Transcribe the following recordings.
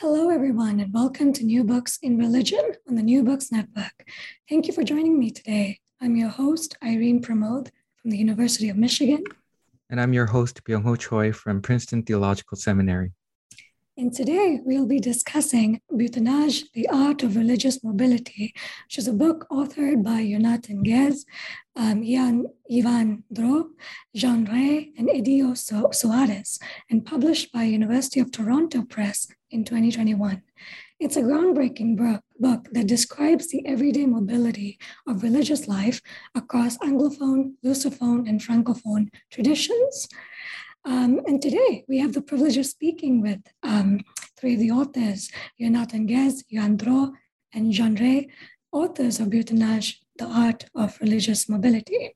Hello, everyone, and welcome to New Books in Religion on the New Books Network. Thank you for joining me today. I'm your host, Irene Pramod from the University of Michigan. And I'm your host, Byung Ho Choi from Princeton Theological Seminary. And today we'll be discussing Butinage, The Art of Religious Mobility, which is a book authored by Yonatan Gez, um, Ian, Yvan Droz, Jeanne Rey, and Edio Soares, and published by University of Toronto Press in 2021. It's a groundbreaking book that describes the everyday mobility of religious life across Anglophone, Lusophone, and Francophone traditions. Um, and today we have the privilege of speaking with um, three of the authors, Yonatan Gez, Yandro, and Jeanne Rey, authors of Butinage, The Art of Religious Mobility.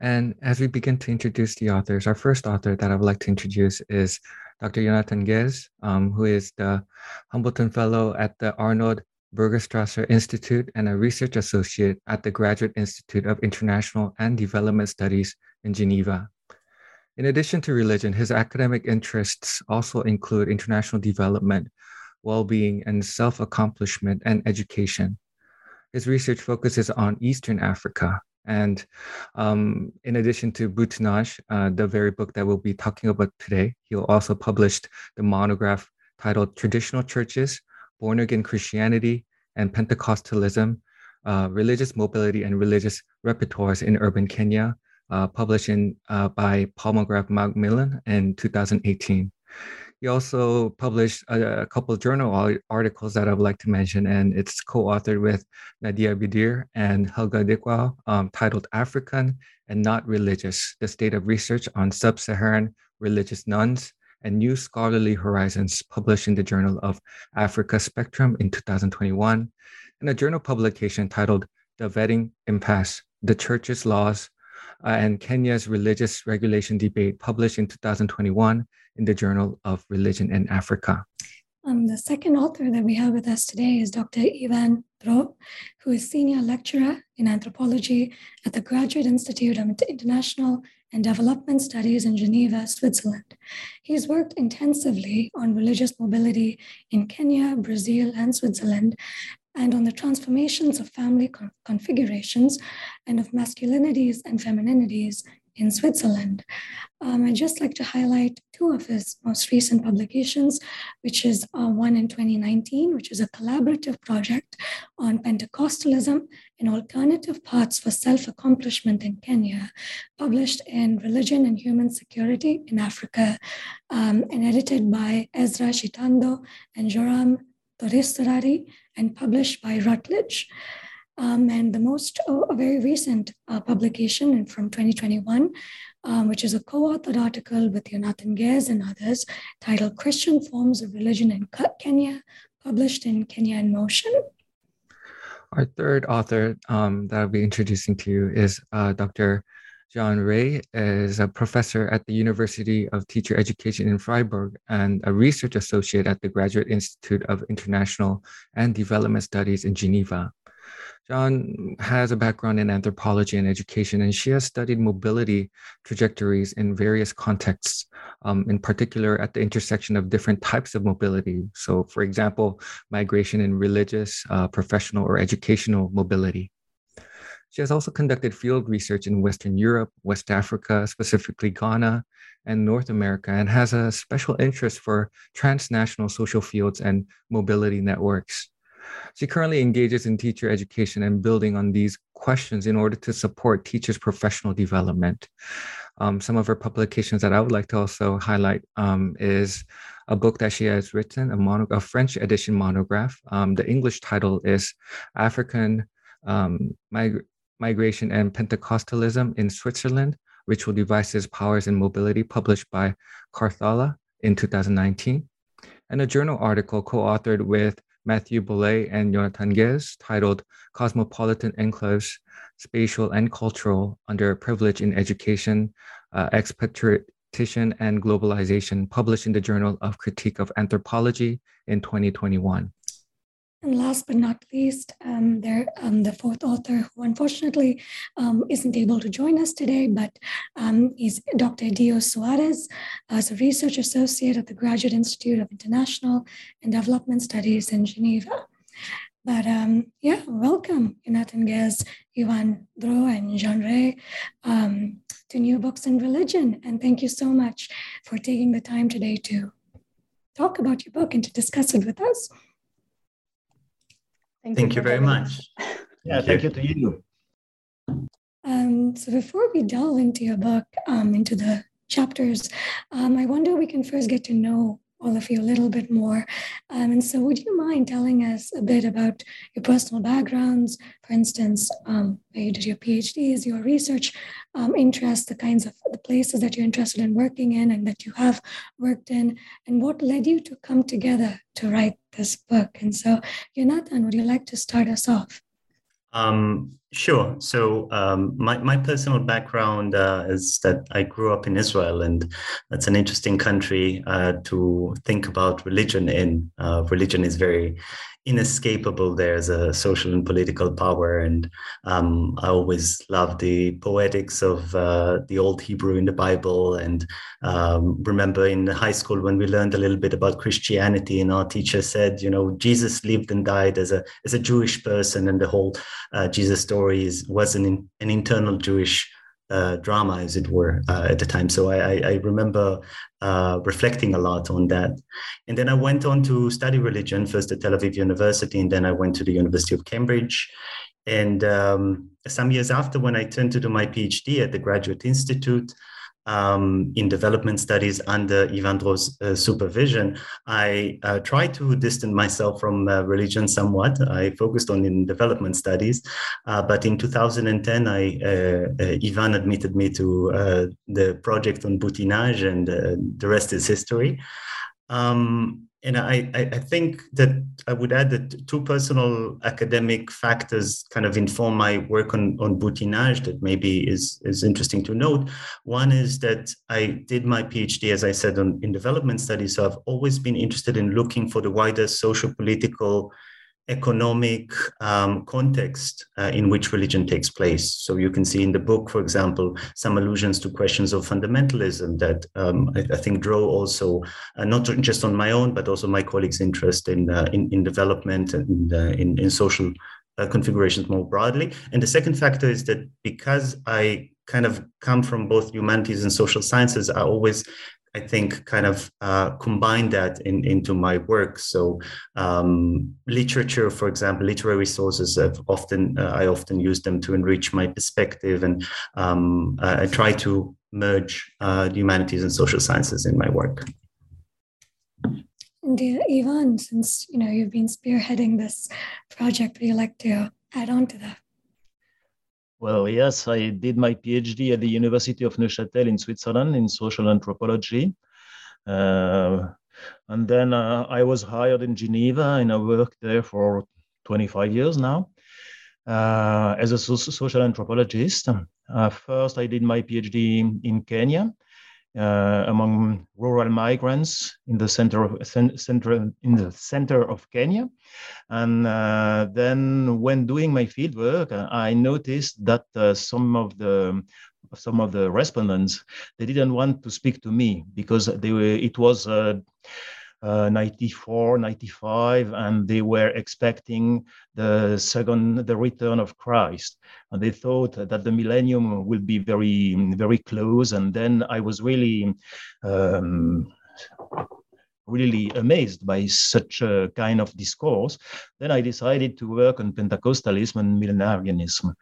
And as we begin to introduce the authors, our first author that I would like to introduce is Dr. Yonatan Gez, um, who is the Humboldt Fellow at the Arnold Bergstraesser Institute and a research associate at the Graduate Institute of International and Development Studies in Geneva. In addition to religion, his academic interests also include international development, well being, and self accomplishment and education. His research focuses on Eastern Africa. And um, in addition to Butinage, uh, the very book that we'll be talking about today, he'll also published the monograph titled Traditional Churches, Born Again Christianity, and Pentecostalism uh, Religious Mobility and Religious Repertoires in Urban Kenya, uh, published uh, by Palgrave Macmillan in 2018. He also published a, a, couple of journal articles that I would like to mention, and it's co-authored with Nadia Beider and Helga Dickow, um, titled "African and Not Religious: The State of Research on Sub-Saharan Religious Nones and New Scholarly Horizons," published in the Journal of Africa Spectrum in 2021, and a journal publication titled "The Vetting Impasse: The Church's Laws, and Kenya's religious regulation debate, published in 2021 in the Journal of Religion in Africa. Um, the second author that we have with us today is Dr. Yvan Droz, who is senior lecturer in anthropology at the Graduate Institute of International and Development Studies in Geneva, Switzerland. He's worked intensively on religious mobility in Kenya, Brazil, and Switzerland, and on the transformations of family con- configurations and of masculinities and femininities in Switzerland. Um, I'd just like to highlight two of his most recent publications, which is uh, one in 2019, which is a collaborative project on Pentecostalism and alternative paths for self accomplishment in Kenya, published in Religion and Human Security in Africa, um, and edited by Ezra Chitando and Joram Tarusarira and published by Routledge. Um, and the most, uh, a very recent uh, publication from 2021, um, which is a co-authored article with Yonatan Gez and others titled Christian Forms of Religion in Kenya, published in Kenya in Motion. Our third author um, that I'll be introducing to you is uh, Dr. Jeanne Rey is a professor at the University of Teacher Education in Freiburg and a research associate at the Graduate Institute of International and Development Studies in Geneva. John has a background in anthropology and education, and she has studied mobility trajectories in various contexts, um, in particular at the intersection of different types of mobility. So, for example, migration in religious, uh, professional, or educational mobility. She has also conducted field research in Western Europe, West Africa, specifically Ghana, and North America, and has a special interest for transnational social fields and mobility networks. She currently engages in teacher education and building on these questions in order to support teachers' professional development. Um, some of her publications that I would like to also highlight um, is a book that she has written, a, mono- a French edition monograph. Um, the English title is African um, Mig- Migration and Pentecostalism in Switzerland, Ritual Devices, Powers and Mobility, published by Karthala in 2019, and a journal article co-authored with Matthew Bolay and Jonathan Gez titled Cosmopolitan Enclaves, Spatial and Cultural Under Privilege in Education, uh, Expatriation and Globalization, published in the Journal of Critique of Anthropology in 2021. And last but not least, um, there um, the fourth author who unfortunately um, isn't able to join us today, but um, is Dr. Dio Soares, as a research associate at the Graduate Institute of International and Development Studies in Geneva. But um, yeah, welcome, Jonathan Gez, Yvan Droz, and Jeanne Rey um, to New Books in Religion. And thank you so much for taking the time today to talk about your book and to discuss it with us. Thank, thank you, you very much. yeah, thank you. thank you to you. Um, so before we delve into your book, um, into the chapters, um, I wonder we can first get to know all of you a little bit more. Um, and so, would you mind telling us a bit about your personal backgrounds? For instance, um, where you did your PhDs, your research um, interests, the kinds of the places that you're interested in working in and that you have worked in, and what led you to come together to write this book. And so, Jonathan, would you like to start us off? Um, sure. So um, my, my personal background uh, is that I grew up in Israel, and that's an interesting country uh, to think about religion in. Uh, religion is very inescapable There's a social and political power. And um, I always love the poetics of uh, the old Hebrew in the Bible. And um, remember in high school when we learned a little bit about Christianity, and our teacher said, you know, Jesus lived and died as a as a Jewish person, and the whole uh, Jesus story is, was an an internal Jewish uh, drama, as it were, uh, at the time. So I, I remember uh, reflecting a lot on that. And then I went on to study religion, first at Tel Aviv University, and then I went to the University of Cambridge. And um, some years after, when I turned to do my PhD at the Graduate Institute, um, in development studies under Yvan Droz's uh, supervision, I uh, tried to distance myself from uh, religion somewhat. I focused on in development studies, uh, but in 2010, I, uh, uh, Yvan admitted me to the project on butinage, and the rest is history. Um, and I, I think that I would add that two personal academic factors kind of inform my work on, on butinage that maybe is, is interesting to note. One is that I did my PhD, as I said, on, in development studies. So I've always been interested in looking for the wider social political economic um, context uh, in which religion takes place. So you can see in the book, for example, some allusions to questions of fundamentalism that um, I, I, think draw also uh, not just on my own, but also my colleagues' interest in uh, in, in, development and uh, in, in social uh, configurations more broadly. And the second factor is that because I kind of come from both humanities and social sciences, I always I think, kind of uh, combine that in, into my work. So, um, literature, for example, literary sources, I've often uh, I often use them to enrich my perspective, and um, I try to merge uh, humanities and social sciences in my work. And uh, Yvan, since you know you've been spearheading this project, would you like to add on to that? Well, yes, I did my PhD at the University of Neuchâtel in Switzerland in social anthropology. Uh, and then uh, I was hired in Geneva and I worked there for 25 years now uh, as a so- social anthropologist. Uh, first, I did my PhD in Kenya uh, among rural migrants in the center of center in the center of Kenya. And uh, then, when doing my fieldwork, I noticed that uh, some of the some of the respondents they didn't want to speak to me because they were it was uh, uh, 94, 95, and they were expecting the second, the return of Christ. And they thought that the millennium will be very, very close. And then I was really, um, really amazed by such a kind of discourse. Then I decided to work on Pentecostalism and millenarianism.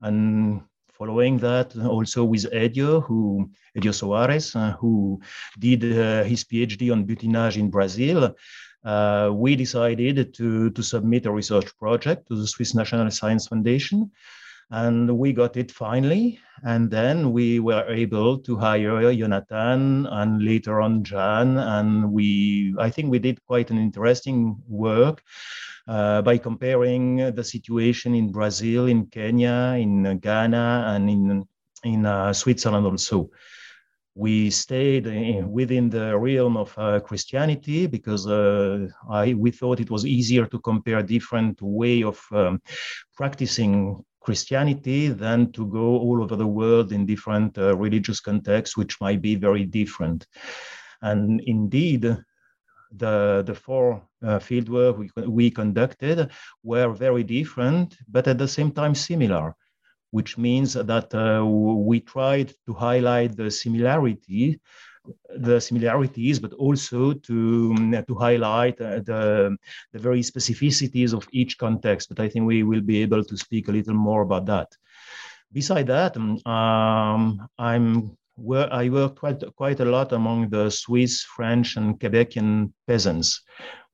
And following that, also with Edio, who Edio Soares, uh, who did uh, his PhD on butinage in Brazil, uh, we decided to, to submit a research project to the Swiss National Science Foundation. And we got it finally. And then we were able to hire Jonathan and later on Jan. And we, I think we did quite an interesting work uh, by comparing the situation in Brazil, in Kenya, in Ghana, and in, in uh, Switzerland also we stayed within the realm of uh, Christianity because uh, I, we thought it was easier to compare different way of um, practicing Christianity than to go all over the world in different uh, religious contexts, which might be very different. And indeed, the, the four uh, fieldwork we, we conducted were very different, but at the same time similar, which means that uh, we tried to highlight the similarity the similarities, but also to, um, to highlight uh, the, the very specificities of each context. But I think we will be able to speak a little more about that. Beside that, um, um I'm where I work quite quite a lot among the Swiss, French, and Quebecian peasants,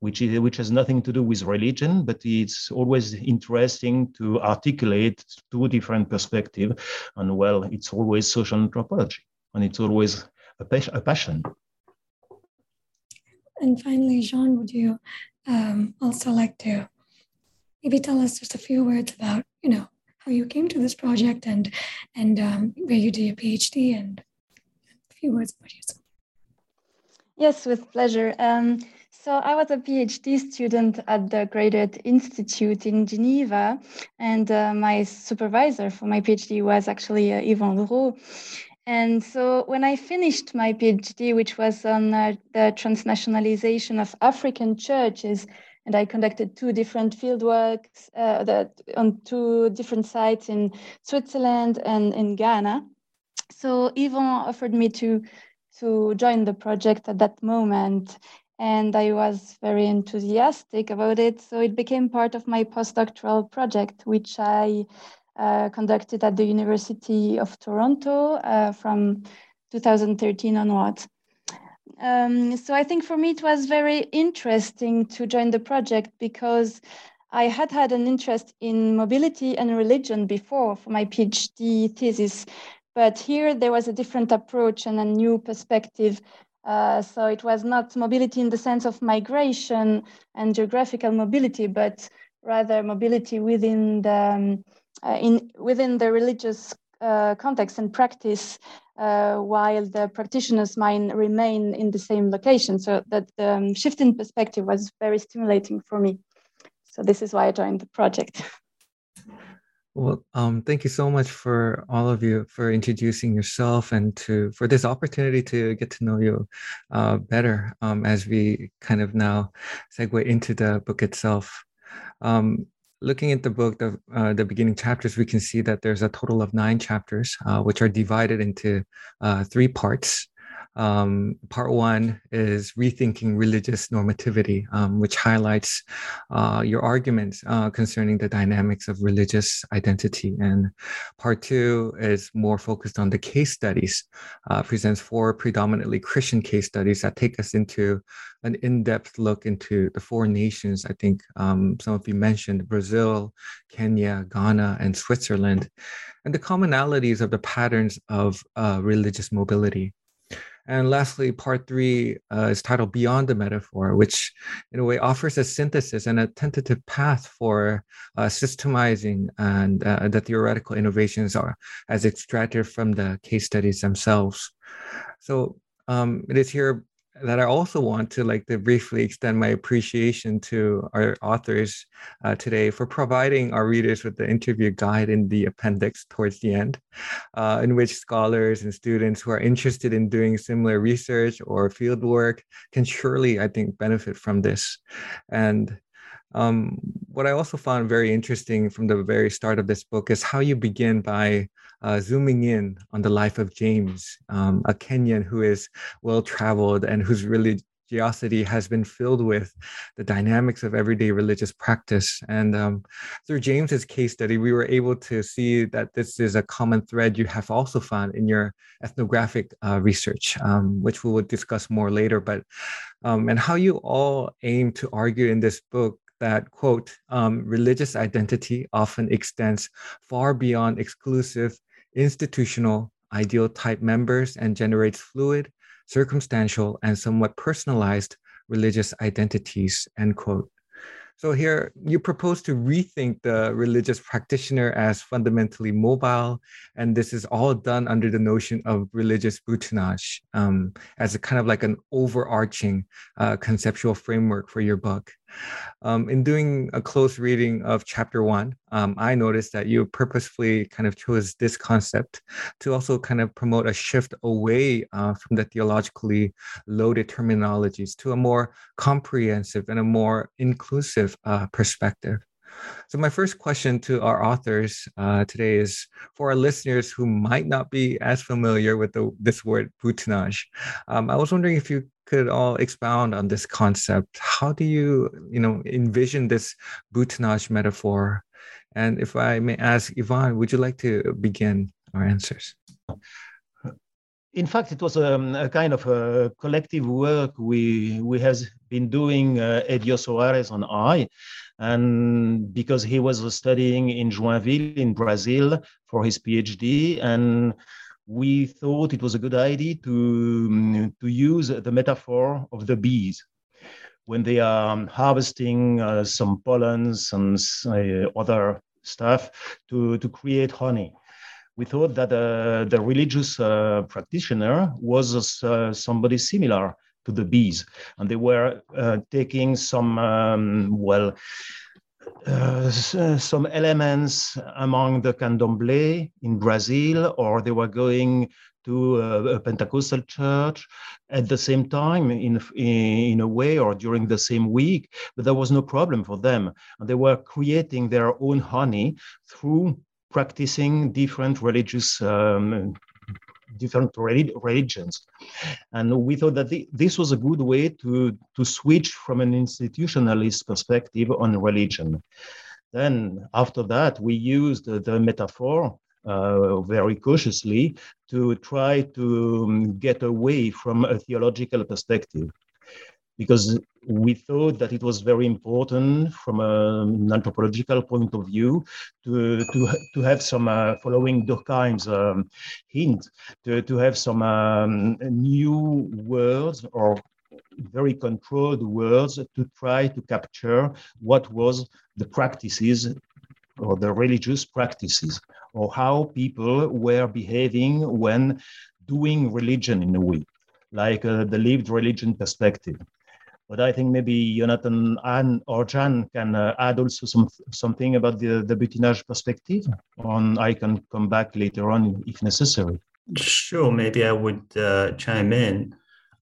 which is which has nothing to do with religion, but it's always interesting to articulate two different perspectives. And well, it's always social anthropology, and it's always a, a passion. And finally, Jean, would you um, also like to maybe tell us just a few words about, you know, how you came to this project and and um, where you did your PhD and a few words about yourself. Yes, with pleasure. Um, so I was a PhD student at the Graduate Institute in Geneva, and uh, my supervisor for my PhD was actually uh, Yvan Droz. And so when I finished my PhD, which was on uh, the transnationalization of African churches, and I conducted two different fieldworks uh, on two different sites in Switzerland and in Ghana. So Yvan offered me to to join the project at that moment, and I was very enthusiastic about it. So it became part of my postdoctoral project, which I uh, conducted at the University of Toronto uh, from 2013 onwards. Um, so I think for me it was very interesting to join the project because I had had an interest in mobility and religion before for my PhD thesis, but here there was a different approach and a new perspective. Uh, so it was not mobility in the sense of migration and geographical mobility, but rather mobility within the um, in within the religious uh, context and practice, uh, while the practitioners might remain in the same location. So that the um, shift in perspective was very stimulating for me. So this is why I joined the project. Well, um, thank you so much for all of you for introducing yourself and to for this opportunity to get to know you uh, better um, as we kind of now segue into the book itself. Um, looking at the book, the, uh, the beginning chapters, we can see that there's a total of nine chapters, uh, which are divided into uh, three parts. Um, part one is rethinking religious normativity, um, which highlights uh, your arguments uh, concerning the dynamics of religious identity. And part two is more focused on the case studies, uh, presents four predominantly Christian case studies that take us into an in-depth look into the four nations. I think um, some of you mentioned Brazil, Kenya, Ghana, and Switzerland, and the commonalities of the patterns of uh, religious mobility. And lastly, part three uh, is titled Beyond the Metaphor, which in a way offers a synthesis and a tentative path for uh, systemizing and uh, the theoretical innovations are as extracted from the case studies themselves. So um, it is here that I also want to like to briefly extend my appreciation to our authors uh, today for providing our readers with the interview guide in the appendix towards the end, uh, in which scholars and students who are interested in doing similar research or field work can surely, I think, benefit from this. And um, what I also found very interesting from the very start of this book is how you begin by uh, zooming in on the life of James, um, a Kenyan who is well traveled and whose religiosity has been filled with the dynamics of everyday religious practice. And um, through James's case study, we were able to see that this is a common thread you have also found in your ethnographic uh, research, um, which we will discuss more later. But um, and how you all aim to argue in this book that, quote, um, religious identity often extends far beyond exclusive institutional ideal type members and generates fluid, circumstantial, and somewhat personalized religious identities, end quote. So here you propose to rethink the religious practitioner as fundamentally mobile, and this is all done under the notion of religious butinage um, as a kind of like an overarching uh, conceptual framework for your book. Um, in doing a close reading of chapter one, um, I noticed that you purposefully kind of chose this concept to also kind of promote a shift away uh, from the theologically loaded terminologies to a more comprehensive and a more inclusive uh, perspective. So, my first question to our authors uh, today is for our listeners who might not be as familiar with the, this word butinage. Um, I was wondering if you could all expound on this concept. How do you, you know, envision this butinage metaphor? And if I may ask, Yvan, would you like to begin our answers? In fact, it was a, um, a kind of a collective work we we have been doing, uh, Edio Soares and I, and because he was studying in Joinville in Brazil for his PhD, and we thought it was a good idea to, um, to use the metaphor of the bees when they are harvesting uh, some pollens and uh, other stuff to, to create honey. We thought that uh, the religious uh, practitioner was uh, somebody similar to the bees, and they were uh, taking some, um, well, uh, uh, some elements among the candomblé in Brazil, or they were going to a, Pentecostal church at the same time in, in a way or during the same week, but there was no problem for them. They were creating their own honey through practicing different religious um, different religions. And we thought that the, this was a good way to, to switch from an institutionalist perspective on religion. Then after that, we used the, metaphor uh, very cautiously to try to um, get away from a theological perspective because we thought that it was very important from an anthropological point of view to, to, to have some, uh, following Durkheim's um, hint, to, to have some um, new words or very controlled words to try to capture what was the practices or the religious practices or how people were behaving when doing religion in a way, like uh, the lived religion perspective. But I think maybe Jonathan Anne or Jan can uh, add also some something about the, the butinage perspective. On I can come back later on if necessary. Sure, maybe I would uh, chime in.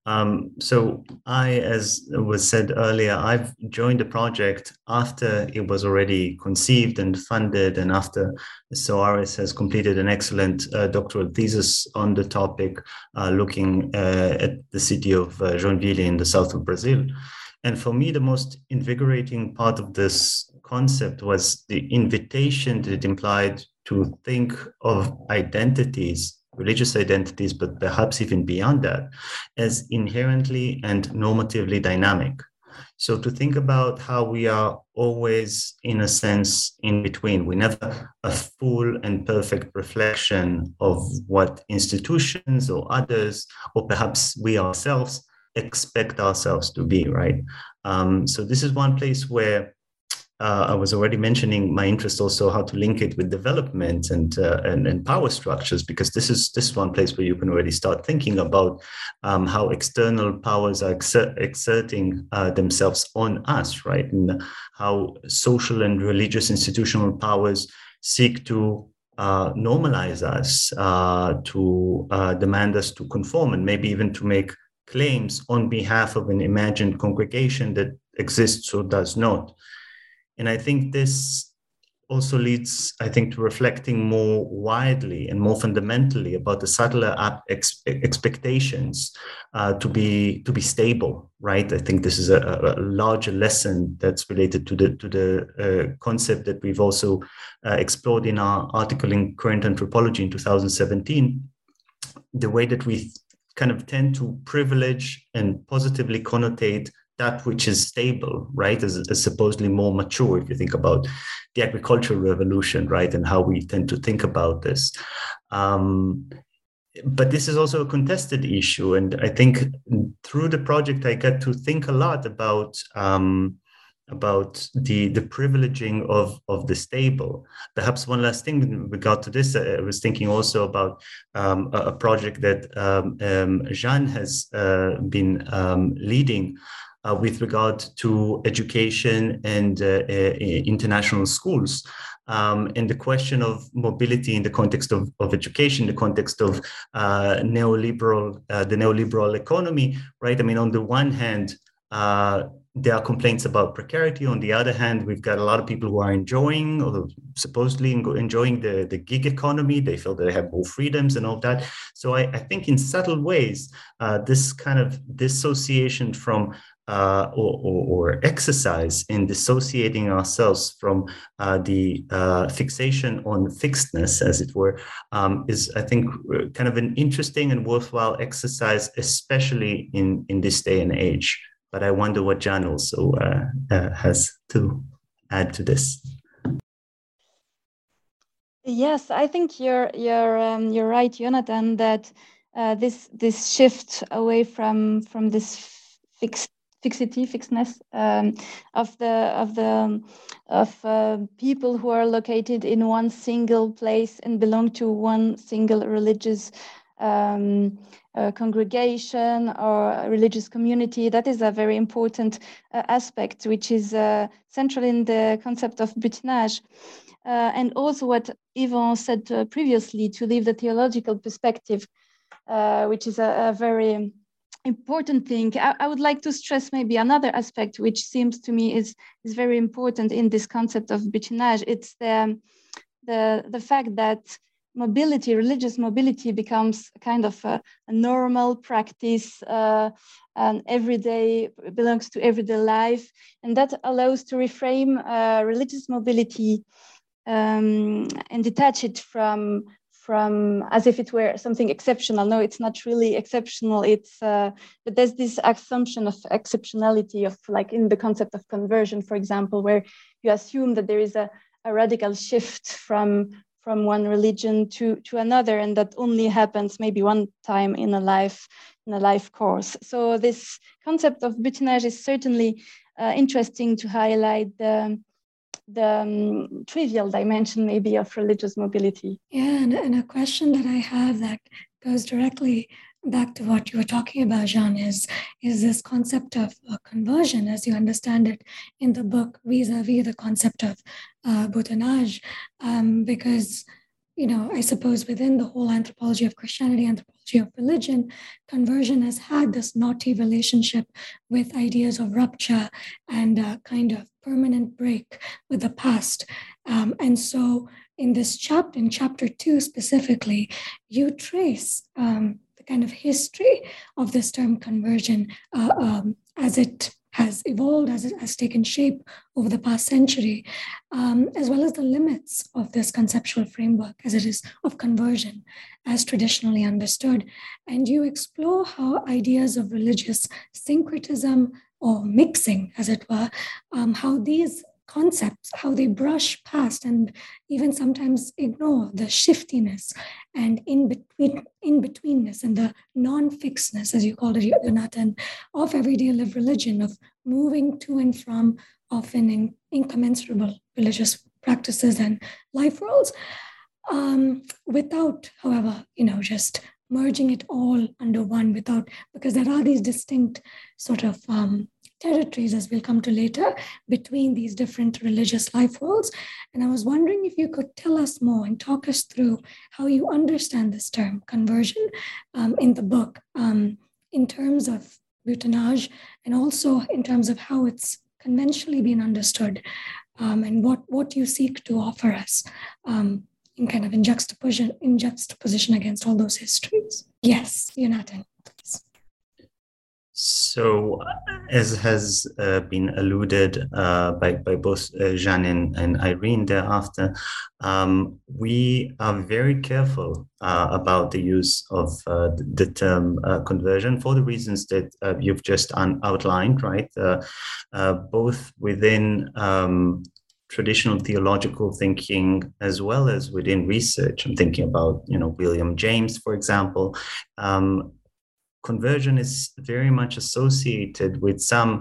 Um, so I, as was said earlier, I've joined the project after it was already conceived and funded, and after Soares has completed an excellent uh, doctoral thesis on the topic, uh, looking uh, at the city of uh, Joinville in the south of Brazil. And for me, the most invigorating part of this concept was the invitation that it implied to think of identities religious identities, but perhaps even beyond that, as inherently and normatively dynamic. So to think about how we are always, in a sense, in between. We never a full and perfect reflection of what institutions or others, or perhaps we ourselves, expect ourselves to be, right? Um, so this is one place where uh, I was already mentioning my interest also how to link it with development and, uh, and, and power structures because this is this is one place where you can already start thinking about um, how external powers are exer- exerting uh, themselves on us, right, and how social and religious institutional powers seek to uh, normalize us, uh, to uh, demand us to conform, and maybe even to make claims on behalf of an imagined congregation that exists or does not. And I think this also leads, I think, to reflecting more widely and more fundamentally about the subtler ex- expectations uh, to be to be stable, right? I think this is a, a larger lesson that's related to the to the uh, concept that we've also uh, explored in our article in Current Anthropology in 2017. The way that we kind of tend to privilege and positively connotate that which is stable, right, is, is, supposedly more mature. If you think about the agricultural revolution, right, and how we tend to think about this. Um, but this is also a contested issue, and I think through the project I got to think a lot about um, about the the privileging of of the stable. Perhaps one last thing with regard to this, I was thinking also about um, a, a, project that um, um, Jeanne has uh, been um, leading. Uh, with regard to education and uh, uh international schools, um, and the question of mobility in the context of, of education, the context of uh, neoliberal, uh, the neoliberal economy, right? I mean, on the one hand, uh, there are complaints about precarity. On the other hand, we've got a lot of people who are enjoying or supposedly enjoying the, the gig economy. They feel that they have more freedoms and all that. So I, I think in subtle ways, uh, this kind of dissociation from uh, or, or, exercise in dissociating ourselves from uh, the uh, fixation on fixedness, as it were, um, is, I think, kind of an interesting and worthwhile exercise, especially in, in this day and age but I wonder what Jeanne also uh, uh, has to add to this. Yes, I think you're you're um, you're right, Jonathan. That uh, this this shift away from from this fixed fixity, fixedness um, of the of the of uh, people who are located in one single place and belong to one single religious um, congregation or religious community. That is a very important uh, aspect, which is uh, central in the concept of butinage. Uh, and also what Yvan said uh, previously, to leave the theological perspective, uh, which is a, a very important thing. I, I, would like to stress maybe another aspect, which seems to me is, is very important in this concept of butinage. It's the, the, the fact that mobility, religious mobility becomes kind of a, a normal practice uh, and everyday belongs to everyday life. And that allows to reframe uh, religious mobility um, and detach it from from as if it were something exceptional. No, it's not really exceptional. It's uh, but there's this assumption of exceptionality of like in the concept of conversion, for example, where you assume that there is a, a radical shift from from one religion to, to another, and that only happens maybe one time in a life in a life course. So this concept of butinage is certainly uh, interesting to highlight the the um, trivial dimension maybe of religious mobility. Yeah, and, and a question that I have that goes directly back to what you were talking about, Jean, is, is this concept of uh, conversion, as you understand it in the book, vis-a-vis the concept of uh, um, because you know, I suppose within the whole anthropology of Christianity, anthropology of religion, conversion has had this knotty relationship with ideas of rupture and a kind of permanent break with the past. Um, and so, in this chapter, in chapter two specifically, you trace um, kind of history of this term conversion uh, um, as it has evolved, as it has taken shape over the past century, um, as well as the limits of this conceptual framework as it is of conversion as traditionally understood. And you explore how ideas of religious syncretism or mixing, as it were, um, how these concepts, how they brush past and even sometimes ignore the shiftiness and in between in betweenness and the non-fixedness, as you called it, Jonathan, of everyday lived religion, of moving to and from often in incommensurable religious practices and life roles, um, without, however, you know, just merging it all under one without because there are these distinct sort of um, territories, as we'll come to later, between these different religious life worlds. And I was wondering if you could tell us more and talk us through how you understand this term conversion um, in the book um, in terms of butinage and also in terms of how it's conventionally been understood um, and what, what you seek to offer us um, in kind of in juxtaposition, in juxtaposition against all those histories. Yes, Jonathan. So, as has uh, been alluded uh, by, by both uh, and, and, Irene thereafter, um, we are very careful uh, about the use of uh, the term uh, conversion for the reasons that you've just un- outlined, right? both within um, traditional theological thinking as well as within research. I'm thinking about, you know, William James, for example. Um, conversion is very much associated with some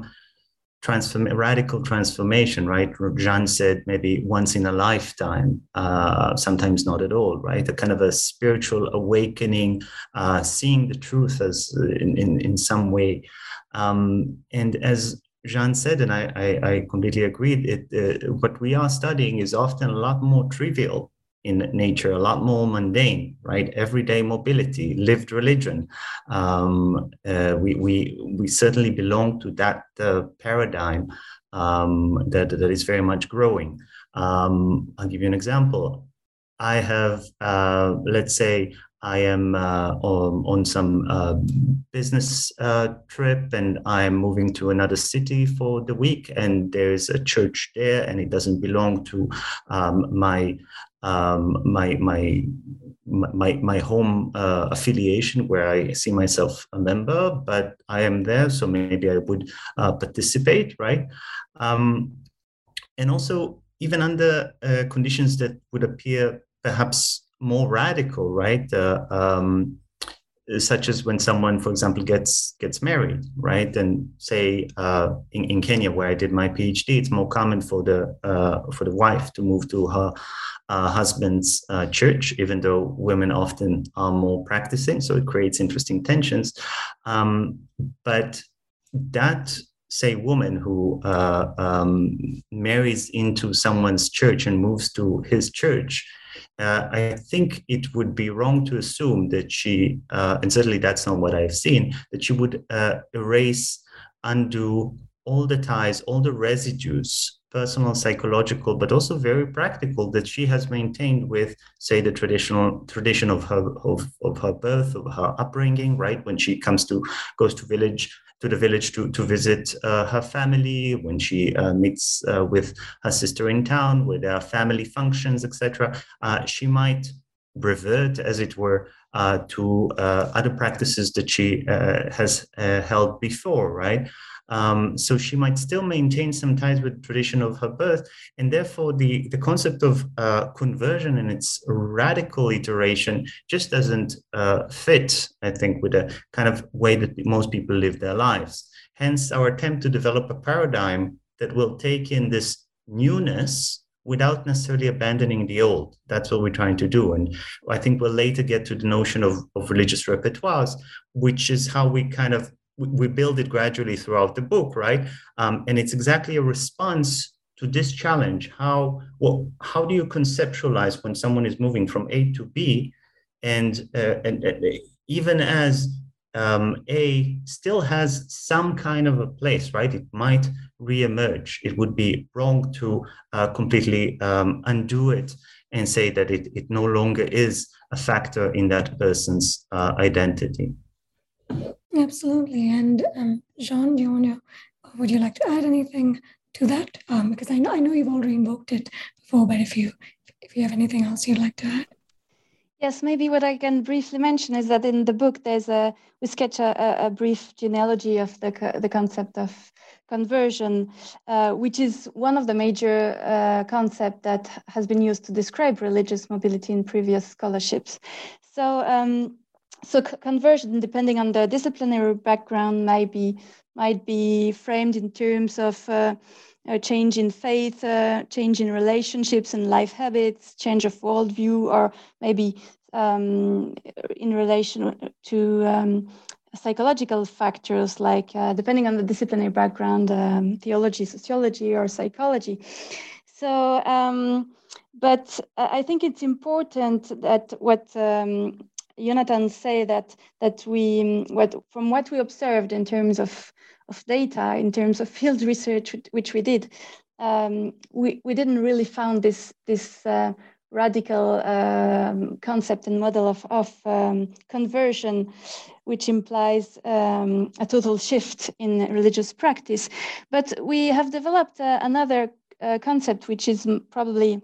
transform radical transformation right? Jean said maybe once in a lifetime uh, sometimes not at all right? A kind of a spiritual awakening uh, seeing the truth as in, in, in some way. Um, and as jean said and i, I, I completely agree it, uh, what we are studying is often a lot more trivial in nature, a lot more mundane, right? Everyday mobility, lived religion. Um, uh, we, we, we certainly belong to that uh, paradigm um, that, that is very much growing. Um, I'll give you an example. I have, uh, let's say, I am uh, on, on, some uh, business uh, trip and I'm moving to another city for the week, and there's a church there, and it doesn't belong to um, my um, my my my my home uh, affiliation where I see myself a member, but I am there, so maybe I would uh, participate, right? Um, and also, even under uh, conditions that would appear perhaps more radical, right? Uh, um, such as when someone, for example, gets gets married, right? And say uh, in, in Kenya, where I did my PhD, it's more common for the uh, for the wife to move to her uh, husband's uh, church, even though women often are more practicing. So it creates interesting tensions. Um, but that say woman who uh, um, marries into someone's church and moves to his church uh, I think it would be wrong to assume that she, uh, and certainly that's not what I've seen, that she would uh, erase, undo all the ties, all the residues, personal, psychological, but also very practical that she has maintained with, say, the traditional tradition of her of, of her birth, of her upbringing, right? When she comes to goes to village to the village to, to visit uh, her family, when she uh, meets uh, with her sister in town, with family functions, etc. Uh, she might revert, as it were, uh, to uh, other practices that she has held before, right? Um, so she might still maintain some ties with tradition of her birth. And therefore, the, the concept of uh, conversion and its radical iteration just doesn't uh, fit, I think, with the kind of way that most people live their lives. Hence, our attempt to develop a paradigm that will take in this newness without necessarily abandoning the old. That's what we're trying to do. And I think we'll later get to the notion of, of religious repertoires, which is how we kind of we build it gradually throughout the book, right? Um, and it's exactly a response to this challenge. How well, how do you conceptualize when someone is moving from A to B, and uh, and, and even as um, A still has some kind of a place, right? It might reemerge. It would be wrong to uh, completely um, undo it and say that it, it no longer is a factor in that person's uh, identity. Absolutely. And um, Jean, do you want to, would you like to add anything to that? Um, because I know I know you've already invoked it before, but if you if you have anything else you'd like to add. Yes, maybe what I can briefly mention is that in the book there's a we sketch a, a brief genealogy of the the concept of conversion, uh, which is one of the major uh, concept that has been used to describe religious mobility in previous scholarships. So um, so conversion, depending on the disciplinary background, might be might be framed in terms of uh, a change in faith, uh, change in relationships and life habits, change of worldview, or maybe um, in relation to um, psychological factors like uh, depending on the disciplinary background, um, theology, sociology, or psychology. So, um, but I think it's important that what um, Jonathan say that that we what from what we observed in terms of of data in terms of field research which we did um, we we didn't really found this this uh, radical um, concept and model of, of um, conversion, which implies um, a total shift in religious practice. But we have developed uh, another uh, concept, which is probably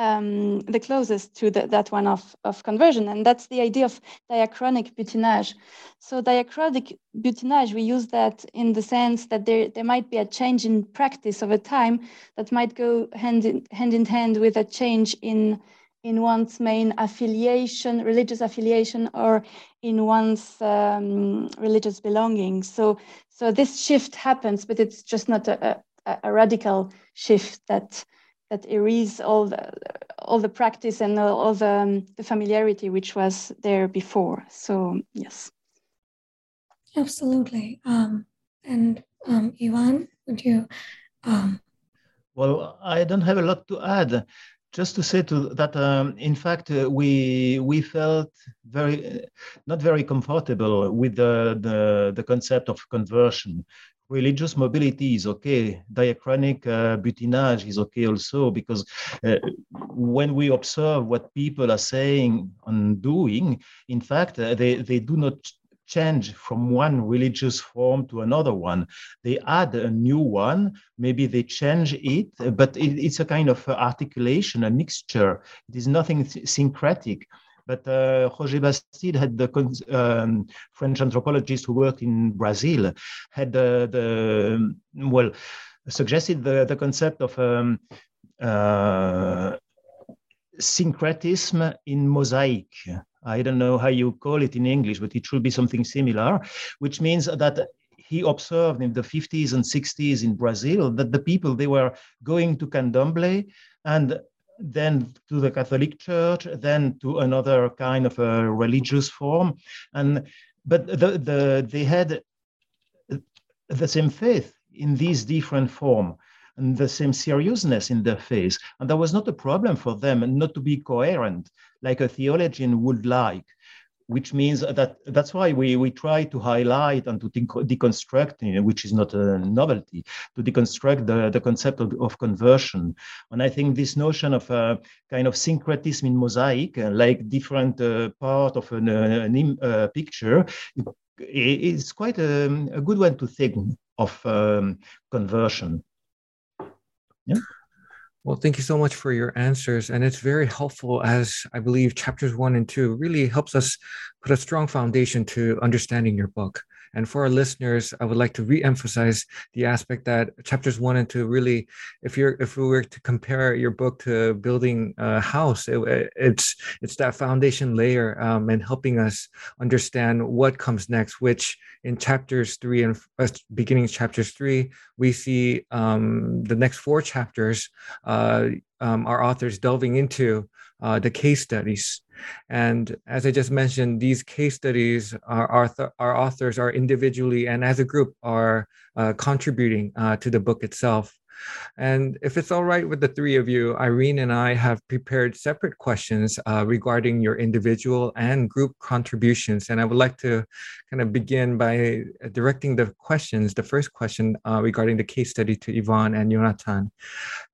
um, the closest to the, that one of, of conversion, and that's the idea of diachronic butinage. So diachronic butinage, we use that in the sense that there, there might be a change in practice over time that might go hand in hand, in hand with a change in in one's main affiliation, religious affiliation, or in one's um, religious belonging. So, so this shift happens, but it's just not a, a, a radical shift that that erase all the all the practice and all the, um, the familiarity which was there before. So yes, absolutely. Um, and um, Yvan, would you? Um... Well, I don't have a lot to add. Just to say to that, um, in fact, uh, we we felt very not very comfortable with the, the the concept of conversion religious mobility is okay. Diachronic uh, butinage is okay also because uh, when we observe what people are saying and doing, in fact, uh, they, they do not change from one religious form to another one. They add a new one, maybe they change it, but it, it's a kind of articulation, a mixture. It is nothing syncretic. But uh, Roger Bastide had the um, French anthropologist who worked in Brazil, had the, the well, suggested the, the concept of um, uh, syncretism in mosaic. I don't know how you call it in English, but it should be something similar, which means that he observed in the 50s and 60s in Brazil that the people they were going to candomblé and then to the Catholic Church, then to another kind of a religious form, and but the, the they had the same faith in these different form and the same seriousness in their faith, and there was not a problem for them and not to be coherent like a theologian would like which means that that's why we, we try to highlight and to deconstruct, which is not a novelty, to deconstruct the, the concept of, of conversion. And I think this notion of a kind of syncretism in mosaic, uh, like different uh, part of an, uh, an uh, picture, is quite a, a, good one to think of um, conversion. Yeah. Well, thank you so much for your answers. And it's very helpful as I believe chapters one and two really helps us put a strong foundation to understanding your book. And for our listeners, I would like to re-emphasize the aspect that chapters one and two really, if you're if we were to compare your book to building a house, it, it's it's that foundation layer um, and helping us understand what comes next. Which in chapters three and uh, beginning chapters three, we see um, the next four chapters. Uh, um, our authors delving into uh, the case studies and as I just mentioned, these case studies, our, our authors are individually and as a group are uh, contributing uh, to the book itself. And if it's all right with the three of you, Irene and I have prepared separate questions uh, regarding your individual and group contributions. And I would like to kind of begin by directing the questions, the first question uh, regarding the case study to Yvan and Jonathan.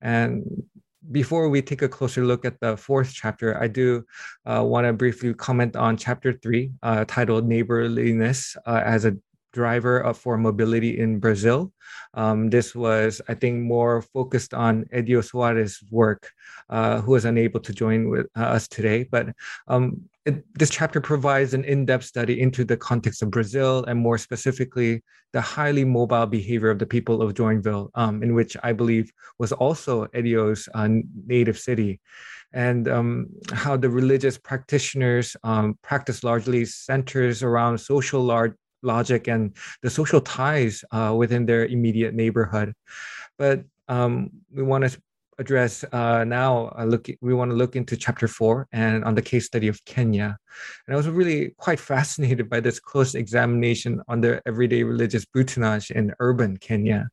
And before we take a closer look at the fourth chapter, I do uh, want to briefly comment on chapter three, uh, titled Neighborliness uh, as a driver for mobility in Brazil. Um, this was, I think, more focused on Edio Soares' work, uh, who was unable to join with uh, us today. But um, it, this chapter provides an in-depth study into the context of Brazil and more specifically the highly mobile behavior of the people of Joinville, um, in which I believe was also Edio's uh, native city, and um, how the religious practitioners um, practice largely centers around social lar- logic and the social ties uh, within their immediate neighborhood. But um, we want to address uh, now uh, look we want to look into chapter four and on the case study of kenya and i was really quite fascinated by this close examination on the everyday religious butinage in urban kenya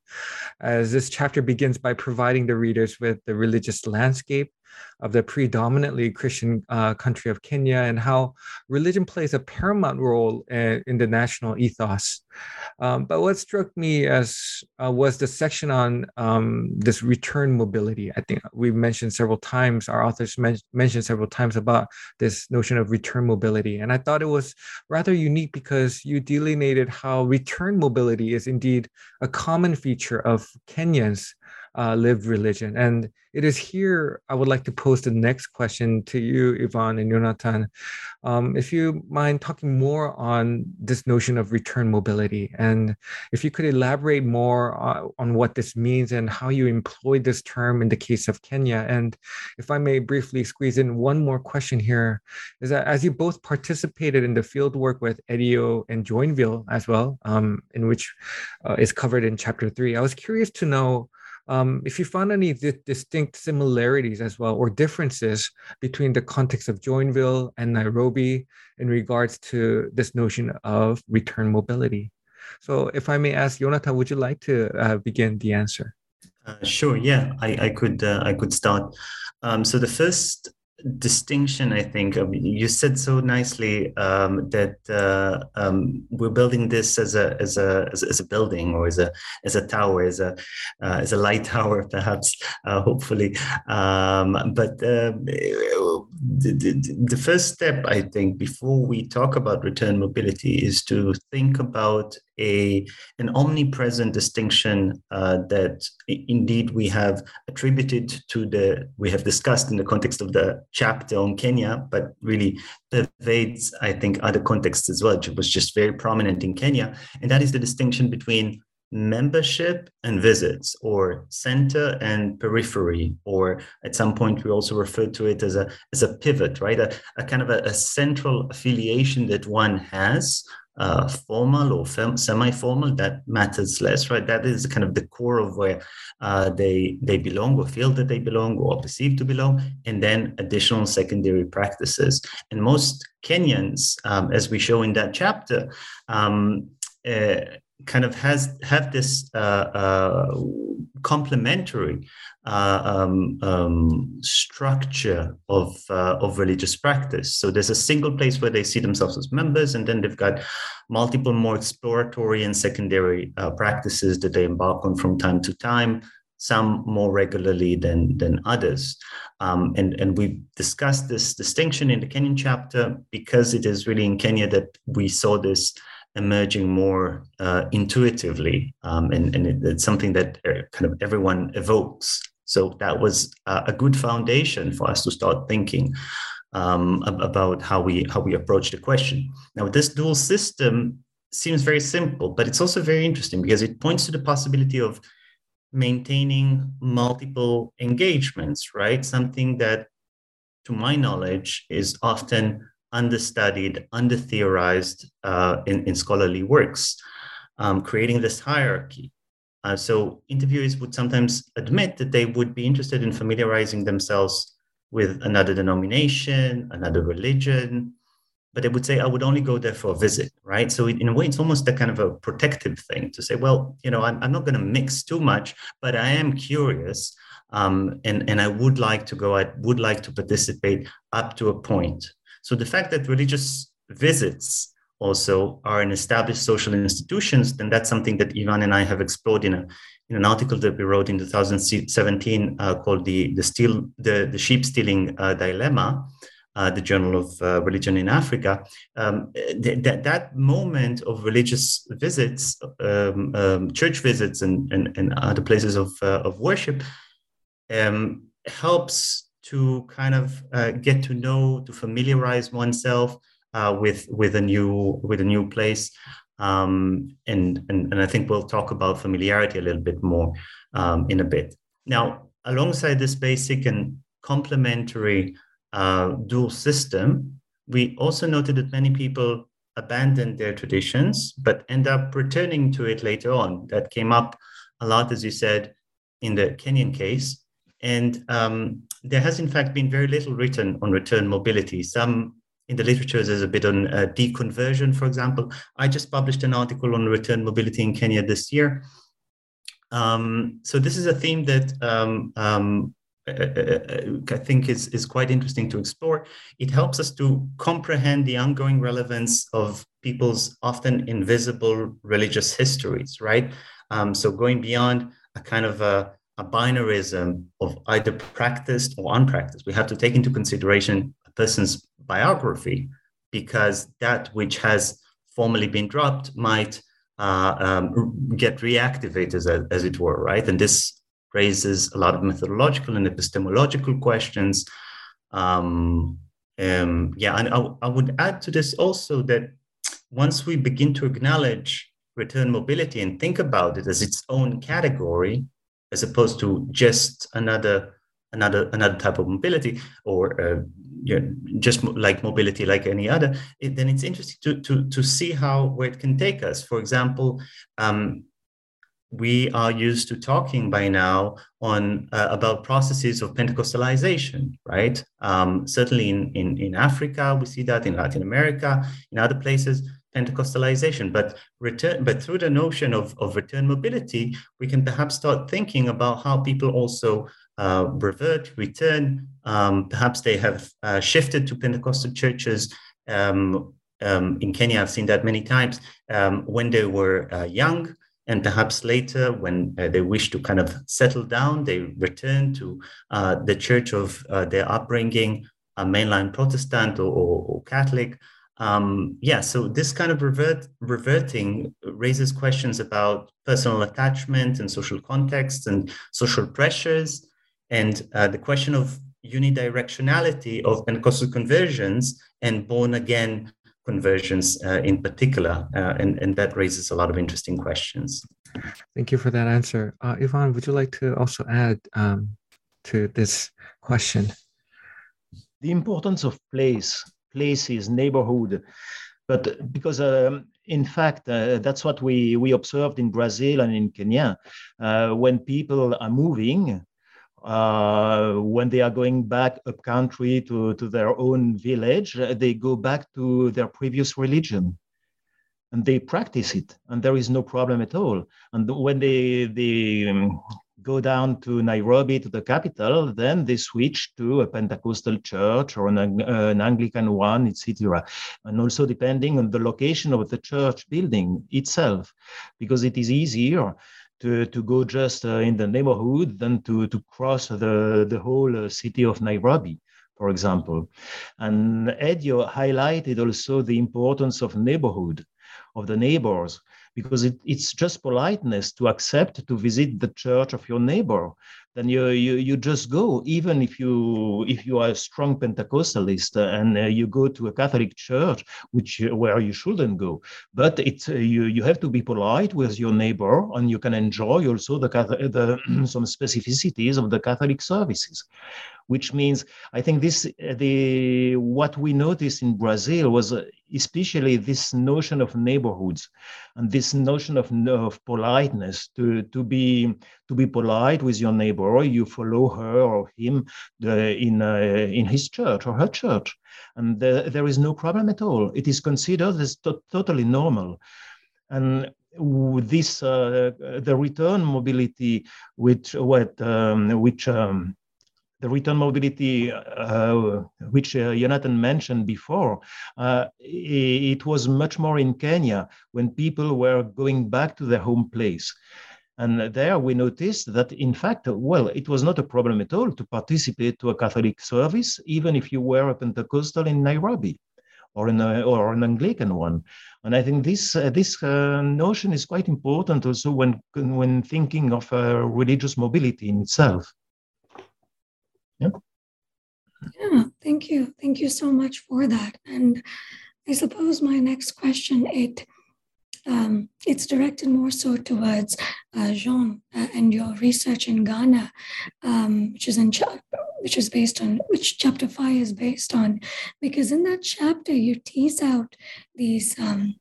as this chapter begins by providing the readers with the religious landscape of the predominantly Christian uh, country of Kenya and how religion plays a paramount role in, in the national ethos. Um, but what struck me as uh, was the section on um, this return mobility. I think we mentioned several times, our authors men- mentioned several times about this notion of return mobility. And I thought it was rather unique because you delineated how return mobility is indeed a common feature of Kenyans uh, lived religion. And it is here I would like to pose the next question to you, Yvan and Jonathan. Um, if you mind talking more on this notion of return mobility, and if you could elaborate more uh, on what this means and how you employ this term in the case of Kenya. And if I may briefly squeeze in one more question here, is that as you both participated in the field work with EDIO and Joinville as well, um, in which uh, is covered in chapter three, I was curious to know um, if you found any di- distinct similarities as well or differences between the context of Joinville and Nairobi in regards to this notion of return mobility. So, if I may ask, Jonathan, would you like to uh, begin the answer? Uh, sure. Yeah, I, I could. Uh, I could start. Um, so the first distinction i think um, you said so nicely um, that uh, um, we're building this as a as a as a building or as a as a tower as a uh, as a light tower perhaps uh, hopefully. Um, but um, the, the, the, first step i think before we talk about return mobility is to think about a an omnipresent distinction uh, that indeed we have attributed to the we have discussed in the context of the chapter on Kenya, but really pervades I think other contexts as well. It was just very prominent in Kenya, and that is the distinction between membership and visits or center and periphery or at some point we also refer to it as a as a pivot right a, a kind of a, a central affiliation that one has uh, formal or semi-formal, that matters less, right? That is kind of the core of where uh, they they belong or feel that they belong or perceive to belong, and then additional secondary practices. And most Kenyans, um, as we show in that chapter, um, uh, kind of has have this uh, uh, complementary uh, um, um, structure of uh, of religious practice. So there's a single place where they see themselves as members, and then they've got multiple more exploratory and secondary uh, practices that they embark on from time to time. Some more regularly than than others, um, and and we discussed this distinction in the Kenyan chapter because it is really in Kenya that we saw this emerging more uh, intuitively, um, and, and it, it's something that uh, kind of everyone evokes. So that was uh, a good foundation for us to start thinking um, about how we how we approach the question. Now, this dual system seems very simple, but it's also very interesting because it points to the possibility of maintaining multiple engagements, right? Something that, to my knowledge, is often understudied, under-theorized uh, in, in scholarly works, um, creating this hierarchy. Uh, so interviewees would sometimes admit that they would be interested in familiarizing themselves with another denomination, another religion, but they would say, I would only go there for a visit, right? So in a way, it's almost a kind of a protective thing to say, well, you know, I'm, I'm not going to mix too much, but I am curious. Um, and, and I would like to go, I would like to participate up to a point. So the fact that religious visits also are in established social institutions, then that's something that Yvan and I have explored in, a, in an article that we wrote in 2017 uh, called the, the, steal, the, the sheep stealing uh, dilemma. Uh, the Journal of uh, Religion in Africa, um, th- that that moment of religious visits, um, um, church visits, and, and, and other places of, uh, of worship um, helps to kind of uh, get to know, to familiarize oneself uh, with with a new with a new place. Um, and, and and I think we'll talk about familiarity a little bit more um, in a bit. Now, alongside this basic and complementary uh, dual system, we also noted that many people abandon their traditions but end up returning to it later on. That came up a lot, as you said, in the Kenyan case. And um, there has, in fact, been very little written on return mobility. Some in the literature, there's a bit on uh, deconversion, for example. I just published an article on return mobility in Kenya this year. Um, so this is a theme that um, um, I think is, is quite interesting to explore. It helps us to comprehend the ongoing relevance of people's often invisible religious histories, right? Um, so going beyond a kind of a, a binarism of either practiced or unpracticed, we have to take into consideration a person's biography because that which has formally been dropped might uh, um, get reactivated, as, as it were, right? And this raises a lot of methodological and epistemological questions. Um, um, yeah, and I, I would add to this also that once we begin to acknowledge return mobility and think about it as its own category, as opposed to just another another another type of mobility or uh, you know, just like mobility like any other, it, then it's interesting to, to, to see how where it can take us. For example, um, we are used to talking by now on uh, about processes of Pentecostalization, right? Um, certainly in, in, in Africa, we see that in Latin America, in other places, Pentecostalization. But return, but through the notion of, of return mobility, we can perhaps start thinking about how people also uh, revert, return. Um, perhaps they have uh, shifted to Pentecostal churches. Um, um, in Kenya, I've seen that many times um, when they were uh, young and perhaps later when uh, they wish to kind of settle down they return to uh, the church of uh, their upbringing a mainline protestant or, or, or catholic um, yeah so this kind of revert, reverting raises questions about personal attachment and social context and social pressures and uh, the question of unidirectionality of pentecostal conversions and born again conversions uh, in particular, uh, and, and that raises a lot of interesting questions. Thank you for that answer. Uh, Yvan, would you like to also add um, to this question? The importance of place, places, neighborhood, but because um, in fact, uh, that's what we, we observed in Brazil and in Kenya. Uh, when people are moving, uh, when they are going back up country to, to their own village, uh, they go back to their previous religion and they practice it and there is no problem at all. And when they, they um, go down to Nairobi, to the capital, then they switch to a Pentecostal church or an, uh, an Anglican one, etc. And also depending on the location of the church building itself, because it is easier to, to go just uh, in the neighborhood than to, to cross the, the whole uh, city of Nairobi, for example. And Edio highlighted also the importance of neighborhood, of the neighbors, because it, it's just politeness to accept to visit the church of your neighbor then you, you you just go even if you if you are a strong pentecostalist and uh, you go to a catholic church which where you shouldn't go. But it's uh, you you have to be polite with your neighbor and you can enjoy also the, the some specificities of the catholic services. Which means I think this the what we noticed in Brazil was especially this notion of neighborhoods and this notion of, of politeness to, to be to be polite with your neighbor you follow her or him the, in uh, in his church or her church. And the, there is no problem at all. It is considered as to- totally normal. And this uh, the return mobility which what um, which um, the return mobility, uh, which uh, Jonathan mentioned before, uh, it was much more in Kenya when people were going back to their home place. And there we noticed that, in fact, well, it was not a problem at all to participate to a Catholic service, even if you were a Pentecostal in Nairobi or, in a, or an Anglican one. And I think this, uh, this uh, notion is quite important also when, when thinking of uh, religious mobility in itself. Yeah. Yeah, thank you. Thank you so much for that. And I suppose my next question it um, it's directed more so towards uh, Jeanne uh, and your research in Ghana, um, which is in cha- which is based on which chapter five is based on, because in that chapter you tease out these um,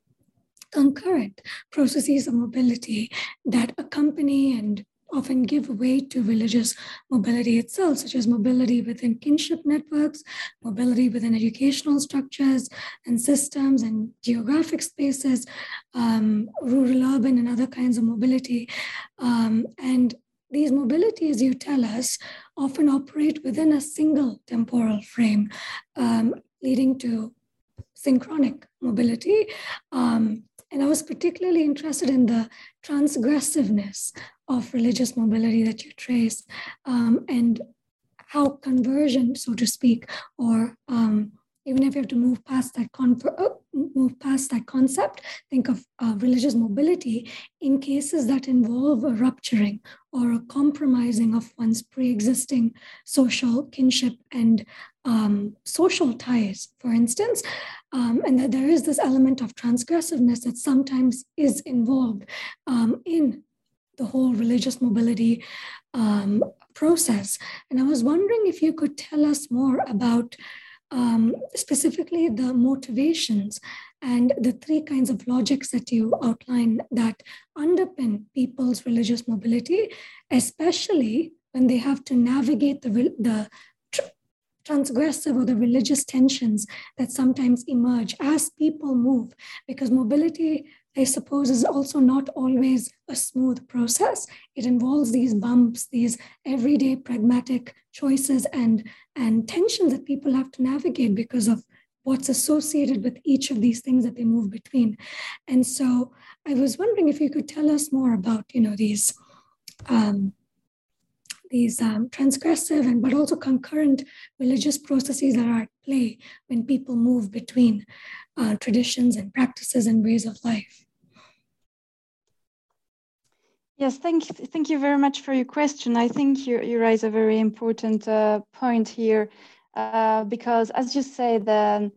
concurrent processes of mobility that accompany and often give way to religious mobility itself, such as mobility within kinship networks, mobility within educational structures and systems and geographic spaces, um, rural, urban, and other kinds of mobility. Um, and these mobilities, you tell us, often operate within a single temporal frame, um, leading to synchronic mobility. Um, and I was particularly interested in the transgressiveness of religious mobility that you trace um, and how conversion, so to speak, or um, even if you have to move past that con- uh, move past that concept think of uh, religious mobility in cases that involve a rupturing or a compromising of one's pre-existing social kinship and um, social ties for instance um, and that there is this element of transgressiveness that sometimes is involved um, in the whole religious mobility um, process. And i was wondering if you could tell us more about um, specifically the motivations and the three kinds of logics that you outline that underpin people's religious mobility, especially when they have to navigate the, the transgressive or the religious tensions that sometimes emerge as people move, because mobility I suppose, is also not always a smooth process. It involves these bumps, these everyday pragmatic choices and, and tensions that people have to navigate because of what's associated with each of these things that they move between. And so I was wondering if you could tell us more about, you know, these um, these um, transgressive and but also concurrent religious processes that are at play when people move between uh, traditions and practices and ways of life. Yes, thank you, thank you very much for your question. I think you, you raise a very important uh, point here uh, because, as you say, the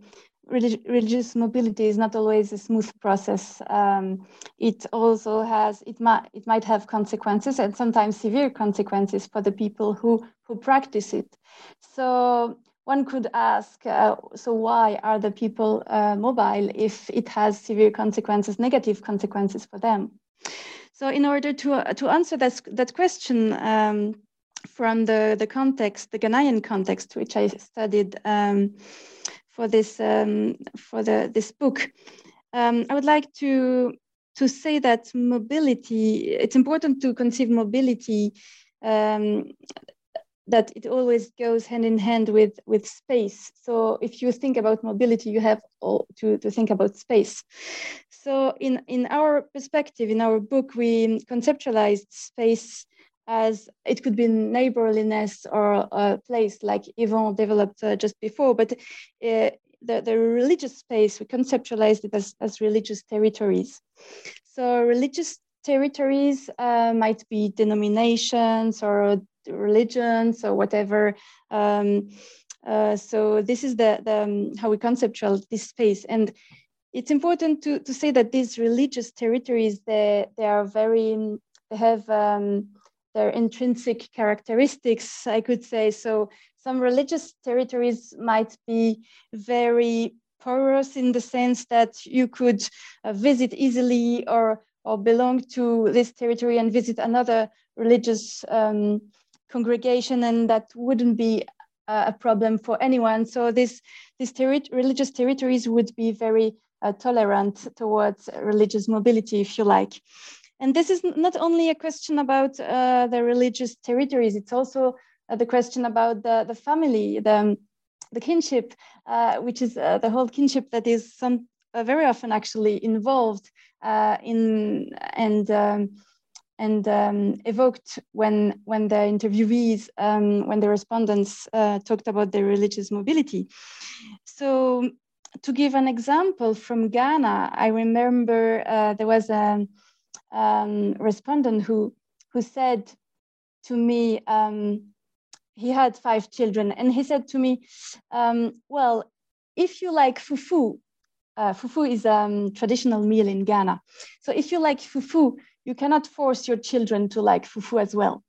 religious mobility is not always a smooth process. Um, it also has it might it might have consequences and sometimes severe consequences for the people who who practice it. So one could ask, uh, so why are the people uh, mobile if it has severe consequences, negative consequences for them? So in order to, uh, to answer that, that question um, from the, the context, the Ghanaian context, which I studied um, for this um, for the this book, um, I would like to to say that mobility. It's important to conceive mobility um, that it always goes hand in hand with with space so if you think about mobility you have to, to think about space so in in our perspective in our book we conceptualized space as it could be neighborliness or a place like Yvan developed uh, just before but uh, the, the religious space we conceptualized it as, as religious territories so religious territories uh, might be denominations or religions or whatever. Um, uh, so this is the, the um, how we conceptualize this space. And it's important to, to say that these religious territories, they, they are very, they have um, their intrinsic characteristics, I could say. So some religious territories might be very porous in the sense that you could uh, visit easily or or belong to this territory and visit another religious um, congregation and that wouldn't be a problem for anyone. So this, these religious territories would be very uh, tolerant towards religious mobility, if you like. And this is not only a question about uh, the religious territories, it's also uh, the question about the, the family, the, the kinship, uh, which is uh, the whole kinship that is some, uh, very often actually involved in and um, and um, evoked when when the interviewees, um, when the respondents uh, talked about their religious mobility. So, to give an example from Ghana, I remember uh, there was a um, respondent who who said to me. Um, he had five children, and he said to me, um, "Well, if you like fufu, uh, fufu is a um, traditional meal in Ghana. So if you like fufu, you cannot force your children to like fufu as well.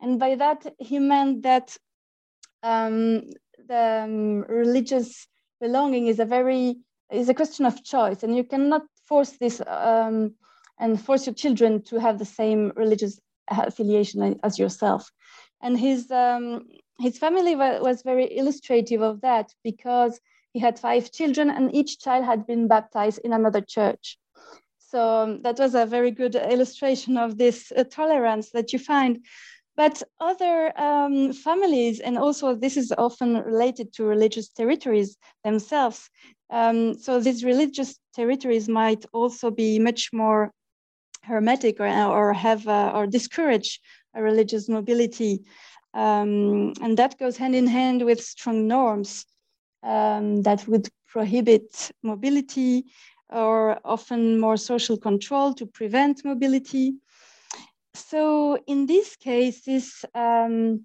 And by that, he meant that um, the um, religious belonging is a very is a question of choice, and you cannot force this um, and force your children to have the same religious affiliation as yourself. And his um, his family was very illustrative of that because he had five children, and each child had been baptized in another church. So um, that was a very good illustration of this uh, tolerance that you find but other um, families, and also this is often related to religious territories themselves. Um, so these religious territories might also be much more hermetic or, or have uh, or discourage religious mobility. Um, and that goes hand in hand with strong norms um, that would prohibit mobility or often more social control to prevent mobility. So in these cases, um,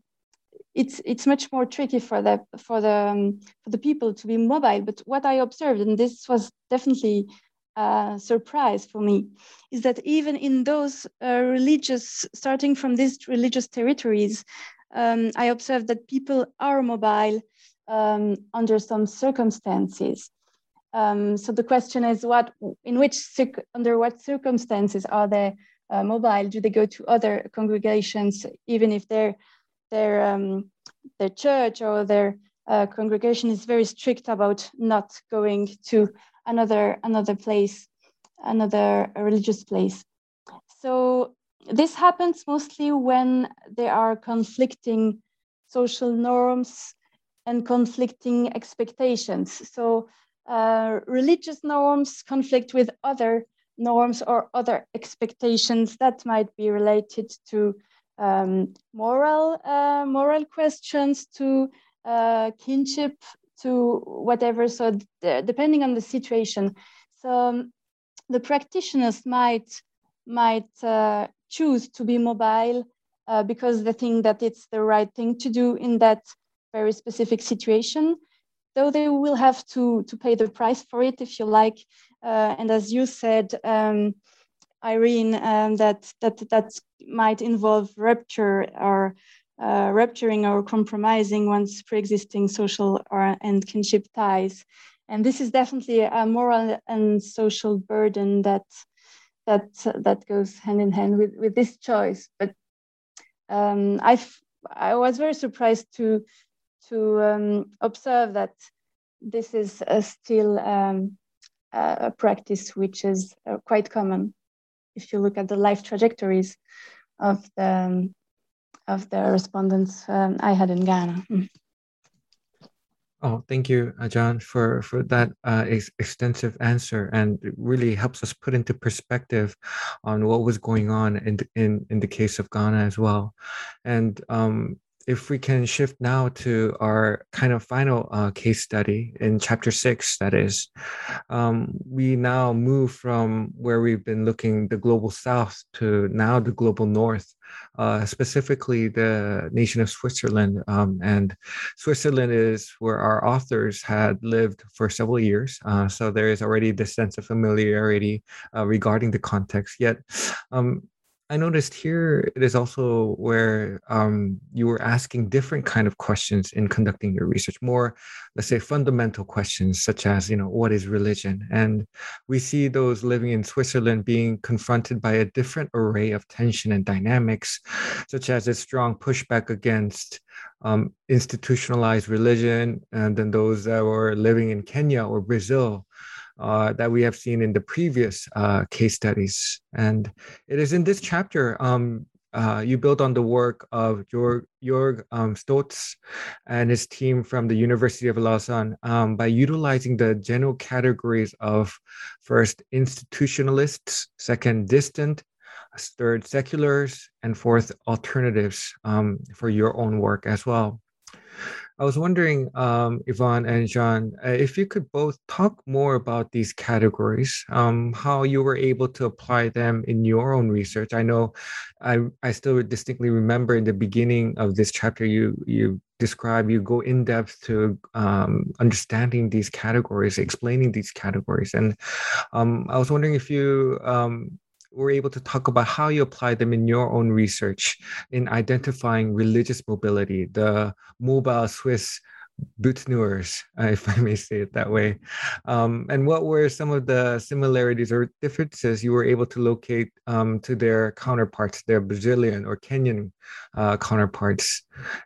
it's it's much more tricky for the for the um, for the people to be mobile. But what I observed, and this was definitely a surprise for me, is that even in those uh, religious, starting from these religious territories, um, I observed that people are mobile um, under some circumstances. Um, so the question is, what in which under what circumstances are they uh, mobile? Do they go to other congregations, even if their their um, their church or their uh, congregation is very strict about not going to another another place, another religious place? So this happens mostly when there are conflicting social norms and conflicting expectations. So uh, religious norms conflict with other norms or other expectations that might be related to um, moral uh, moral questions, to uh, kinship, to whatever. So depending on the situation, so um, the practitioners might might uh, choose to be mobile uh, because they think that it's the right thing to do in that very specific situation, though they will have to, to pay the price for it, if you like. Uh, and as you said, um, Irene, um, that, that, that might involve rupture or uh, rupturing or compromising one's pre-existing social or, and kinship ties. And this is definitely a moral and social burden that that that goes hand in hand with, with this choice. But um, I I was very surprised to to um, observe that this is uh, still um, a practice which is uh, quite common if you look at the life trajectories of the um, of the respondents um, I had in Ghana. Mm. Oh, thank you, uh, John, for for that uh, ex- extensive answer, and it really helps us put into perspective on what was going on in in in the case of Ghana as well. And um, if we can shift now to our kind of final uh, case study in chapter six, that is, um, we now move from where we've been looking the global south to now the global north, uh, specifically the nation of Switzerland. Um, and Switzerland is where our authors had lived for several years. Uh, so there is already this sense of familiarity uh, regarding the context. Yet, um, I noticed here it is also where um, you were asking different kind of questions in conducting your research, more, let's say, fundamental questions such as, you know, what is religion? And we see those living in Switzerland being confronted by a different array of tension and dynamics, such as a strong pushback against um, institutionalized religion, and then those that were living in Kenya or Brazil uh, that we have seen in the previous uh, case studies. And it is in this chapter um, uh, you build on the work of Jörg, Jörg um, Stolz and his team from the University of Lausanne um, by utilizing the general categories of first institutionalists, second distant, third seculars, and fourth alternatives um, for your own work as well. I was wondering, um, Yvan and Jeanne, uh, if you could both talk more about these categories, um, how you were able to apply them in your own research. I know I, I still distinctly remember in the beginning of this chapter, you, you describe, you go in depth to um, understanding these categories, explaining these categories. And um, I was wondering if you um, were able to talk about how you apply them in your own research in identifying religious mobility, the mobile Swiss butineurs, uh, if I may say it that way. Um, and what were some of the similarities or differences you were able to locate um, to their counterparts, their Brazilian or Kenyan uh, counterparts?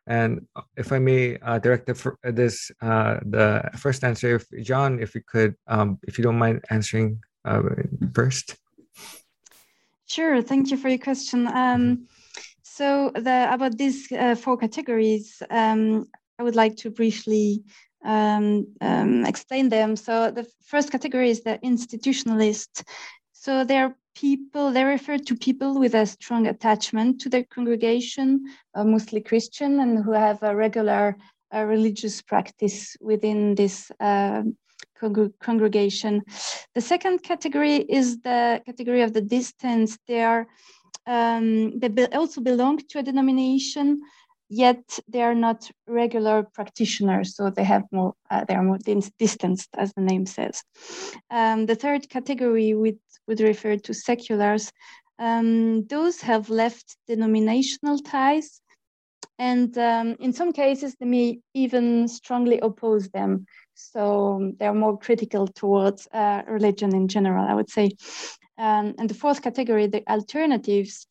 And if I may uh, direct the, this, uh, the first answer, if John, if you could, um, if you don't mind answering uh, first. Sure, thank you for your question. Um, mm-hmm. so the, about these uh, four categories, um, I would like to briefly um, um, explain them. So the first category is the institutionalist. So they're people, they refer to people with a strong attachment to their congregation, uh, mostly Christian, and who have a regular uh, religious practice within this congregation. The second category is the category of the distance. They are um, they be also belong to a denomination, yet they are not regular practitioners, so they have more uh, they are more distanced, as the name says. Um, the third category would would refer to seculars. Um, those have left denominational ties, and um, in some cases they may even strongly oppose them so they're more critical towards uh, religion in general, I would say. Um, and the fourth category, the alternatives,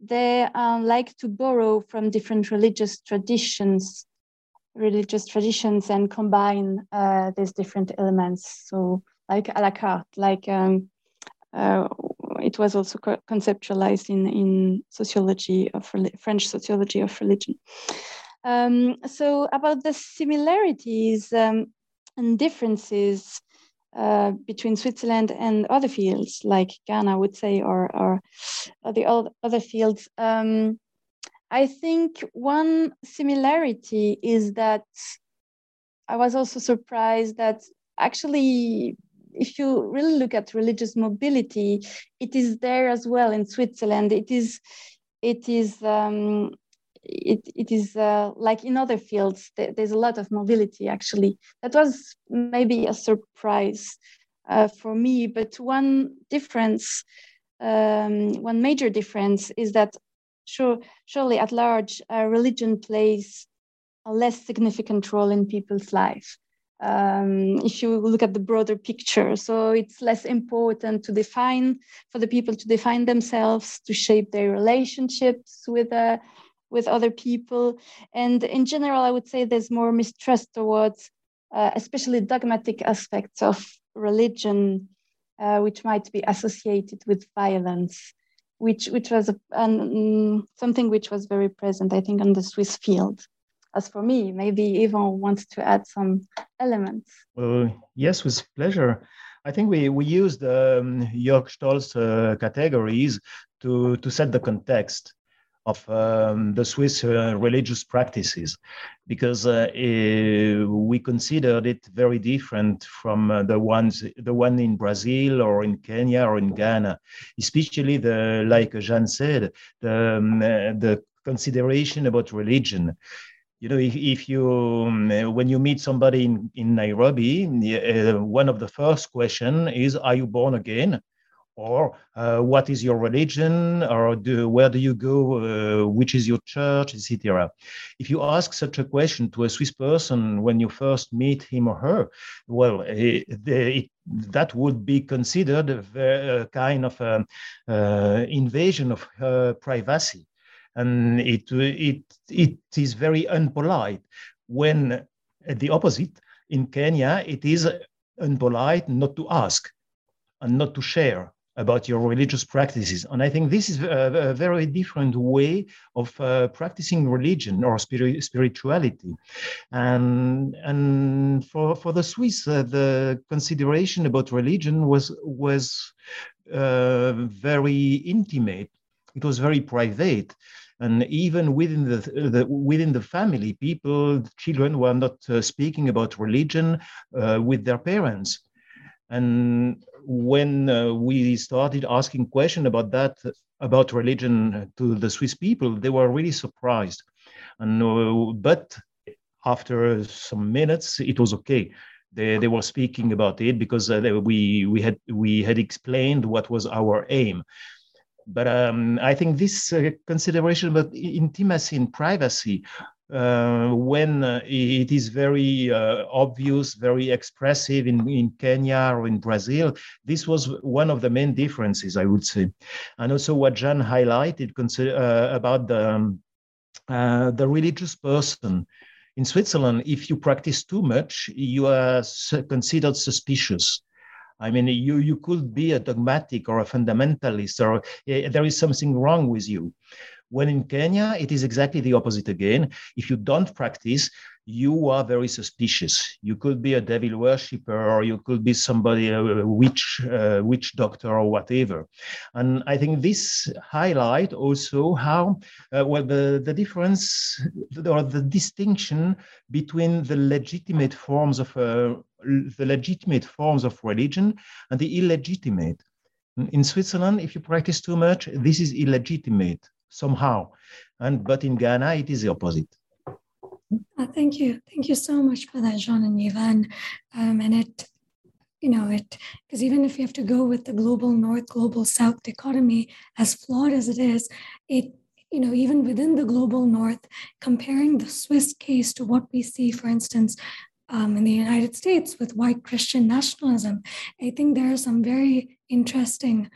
they um, like to borrow from different religious traditions, religious traditions, and combine uh, these different elements. So, like a la carte, like um, uh, it was also co conceptualized in in sociology of French sociology of religion. Um, so, about the similarities, um, and differences uh, between Switzerland and other fields like Ghana, would say, or, or, or the other fields. Um, I think one similarity is that I was also surprised that actually, if you really look at religious mobility, it is there as well in Switzerland. It is, it is um, it, it is uh, like in other fields, there's a lot of mobility actually. That was maybe a surprise uh, for me, but one difference, um, one major difference is that sure, surely at large, uh, religion plays a less significant role in people's life. Um, if you look at the broader picture. So it's less important to define for the people to define themselves, to shape their relationships with uh, with other people. And in general, I would say there's more mistrust towards, uh, especially dogmatic aspects of religion, uh, which might be associated with violence, which which was a, um, something which was very present, I think, on the Swiss field. As for me, maybe Yvan wants to add some elements. Well, yes, with pleasure. I think we, we used um, Jörg Stolz's uh, categories to, to set the context of um, the Swiss uh, religious practices, because uh, eh, we considered it very different from uh, the ones, the one in Brazil or in Kenya or in Ghana, especially the, like Jeanne said, the, um, the consideration about religion. You know if, if you um, when you meet somebody in, in nairobi uh, one of the first question is are you born again or uh, what is your religion or do, where do you go uh, which is your church etc if you ask such a question to a swiss person when you first meet him or her well it, it, that would be considered a, a kind of a, um, uh, invasion of her privacy. And it, it, it is very unpolite when the opposite in kenya it is unpolite not to ask and not to share about your religious practices. And I think this is a, a very different way of uh, practicing religion or spiri- spirituality. And, and for, for the Swiss, uh, the consideration about religion was, was uh, very intimate. It was very private and even within the, the, within the family people children were not uh, speaking about religion uh, with their parents and when uh, we started asking questions about that, about religion to the Swiss people, they were really surprised. And uh, but after some minutes, it was okay. They, they were speaking about it because uh, they, we we had we had explained what was our aim. But um, I think this uh, consideration about intimacy and privacy uh, when uh, it is very uh, obvious, very expressive in, in Kenya or in Brazil. This was one of the main differences, I would say. And also what Jeanne highlighted uh, about the, um, uh, the religious person. In Switzerland, if you practice too much, you are considered suspicious. I mean, you, you could be a dogmatic or a fundamentalist, or uh, there is something wrong with you. When in Kenya, it is exactly the opposite again. If you don't practice, you are very suspicious. You could be a devil worshipper, or you could be somebody, a witch, uh, witch doctor, or whatever. And I think this highlight also how uh, well the the difference or the distinction between the legitimate forms of uh, the legitimate forms of religion and the illegitimate. In Switzerland, if you practice too much, this is illegitimate somehow, and but in Ghana, it is the opposite. Uh, thank you. Thank you so much for that, Jeanne and Yvan. Um, and it, you know, it, because even if you have to go with the global north, global south dichotomy, as flawed as it is, it, you know, even within the global north, comparing the Swiss case to what we see, for instance, um, in the United States with white Christian nationalism, I think there are some very interesting,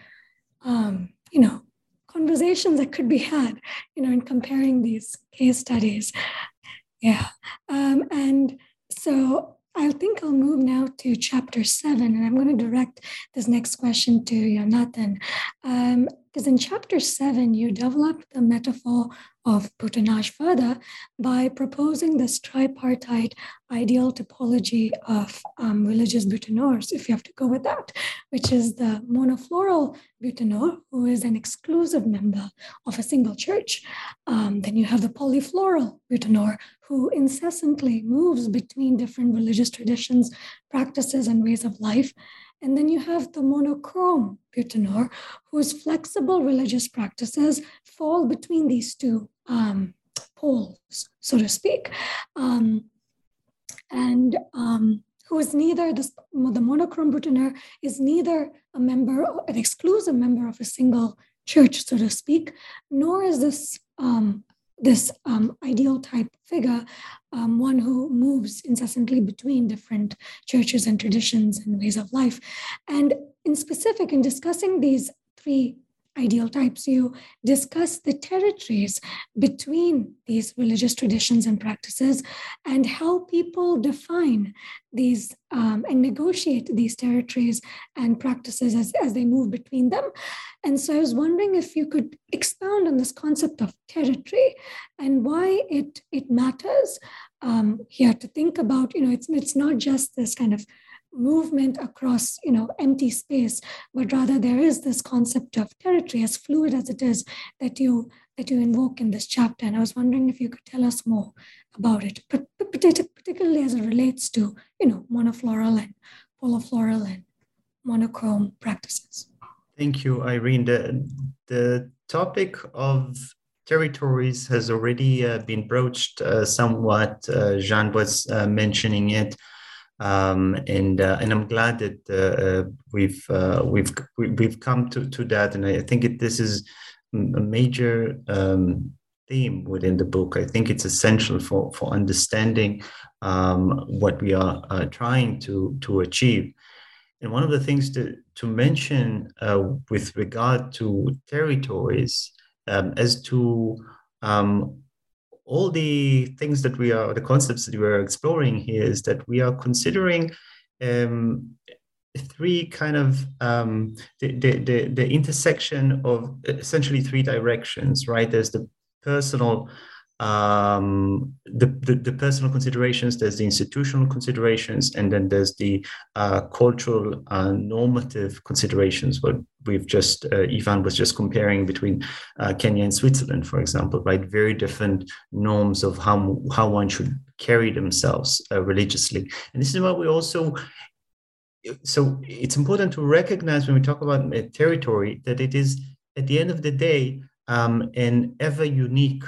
um, you know, conversations that could be had, you know, in comparing these case studies. Yeah. Um, and so I think I'll move now to chapter seven, and I'm going to direct this next question to Jonathan. Um, because in chapter seven, you develop the metaphor of butinage further by proposing this tripartite ideal topology of um, religious butineurs, if you have to go with that, which is the monofloral butineur, who is an exclusive member of a single church. Um, then you have the polyfloral butineur, who incessantly moves between different religious traditions, practices, and ways of life. And then you have the monochrome butineur, whose flexible religious practices fall between these two um, poles, so to speak. Um, and um, who is neither the, the monochrome butineur is neither a member, an exclusive member of a single church, so to speak, nor is this um, this um, ideal type figure, um, one who moves incessantly between different churches and traditions and ways of life. And in specific, in discussing these three ideal types, you discuss the territories between these religious traditions and practices and how people define these um, and negotiate these territories and practices as, as they move between them. And so I was wondering if you could expound on this concept of territory and why it, it matters um, here to think about, you know, it's, it's not just this kind of movement across you know empty space but rather there is this concept of territory as fluid as it is that you that you invoke in this chapter. And i was wondering if you could tell us more about it but particularly as it relates to you know monofloral and polyfloral and monochrome practices. Thank you irene. The, the topic of territories has already uh, been broached uh, somewhat. Uh, Jeanne was uh, mentioning it um, and uh, and I'm glad that uh, uh we've uh, we've we've come to, to that, and I think it, this is a major um, theme within the book. I think it's essential for for understanding um, what we are uh, trying to to achieve. And one of the things to to mention uh, with regard to territories um, as to um, all the things that we are, the concepts that we are exploring here is that we are considering um, three kind of um, the, the, the, the intersection of essentially three directions, right? There's the personal um, the, the, the, personal considerations, there's the institutional considerations, and then there's the uh, cultural uh, normative considerations. What we've just, uh, Yvan was just comparing between uh, Kenya and Switzerland, for example, right? Very different norms of how, how one should carry themselves uh, religiously. And this is what we also so it's important to recognize when we talk about territory that it is at the end of the day um, an ever unique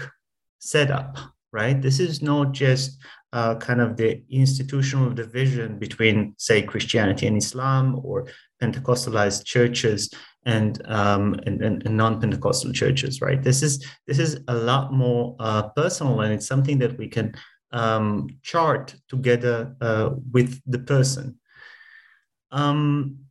setup, right? This is not just uh, kind of the institutional division between, say, Christianity and Islam or Pentecostalized churches and, um, and, and, non-Pentecostal churches, right? This is this is a lot more uh, personal, and it's something that we can um, chart together uh, with the person. Um,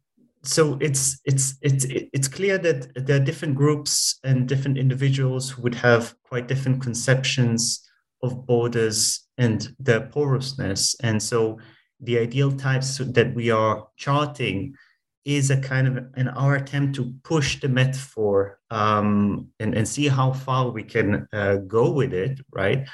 so it's it's it's it's clear that there are different groups and different individuals who would have quite different conceptions of borders and their porousness and so the ideal types that we are charting is a kind of in our attempt to push the metaphor um, and, and see how far we can uh, go with it, right?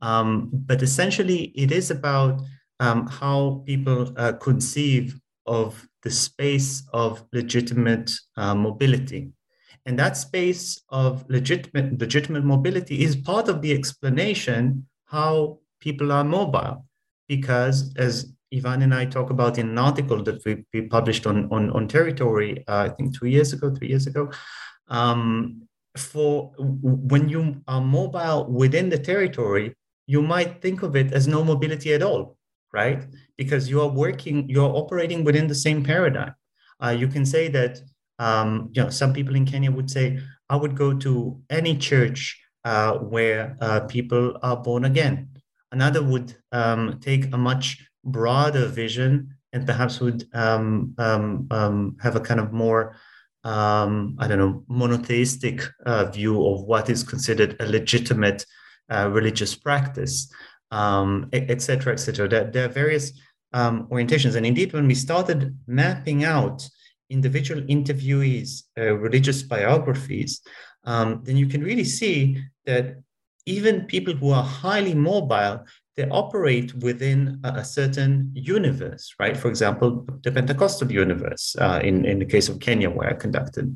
Um, but essentially, it is about um, how people uh, conceive of the space of legitimate uh, mobility. And that space of legitimate, legitimate mobility is part of the explanation how people are mobile. Because as Yvan and I talk about in an article that we, we published on, on, on territory, uh, I think two years ago, three years ago, um, for when you are mobile within the territory, you might think of it as no mobility at all, right? Because you are working, you're operating within the same paradigm. Uh, you can say that, um, you know, some people in Kenya would say, I would go to any church uh, where uh, people are born again. Another would um, take a much broader vision and perhaps would um, um, um have a kind of more um, I don't know, monotheistic uh, view of what is considered a legitimate uh, religious practice, um, et cetera, et cetera. There, there are various um, orientations. And indeed, when we started mapping out individual interviewees' uh, religious biographies, um, then you can really see that even people who are highly mobile, they operate within a, a certain universe, right? For example, the Pentecostal universe, uh, in, in the case of Kenya, where I conducted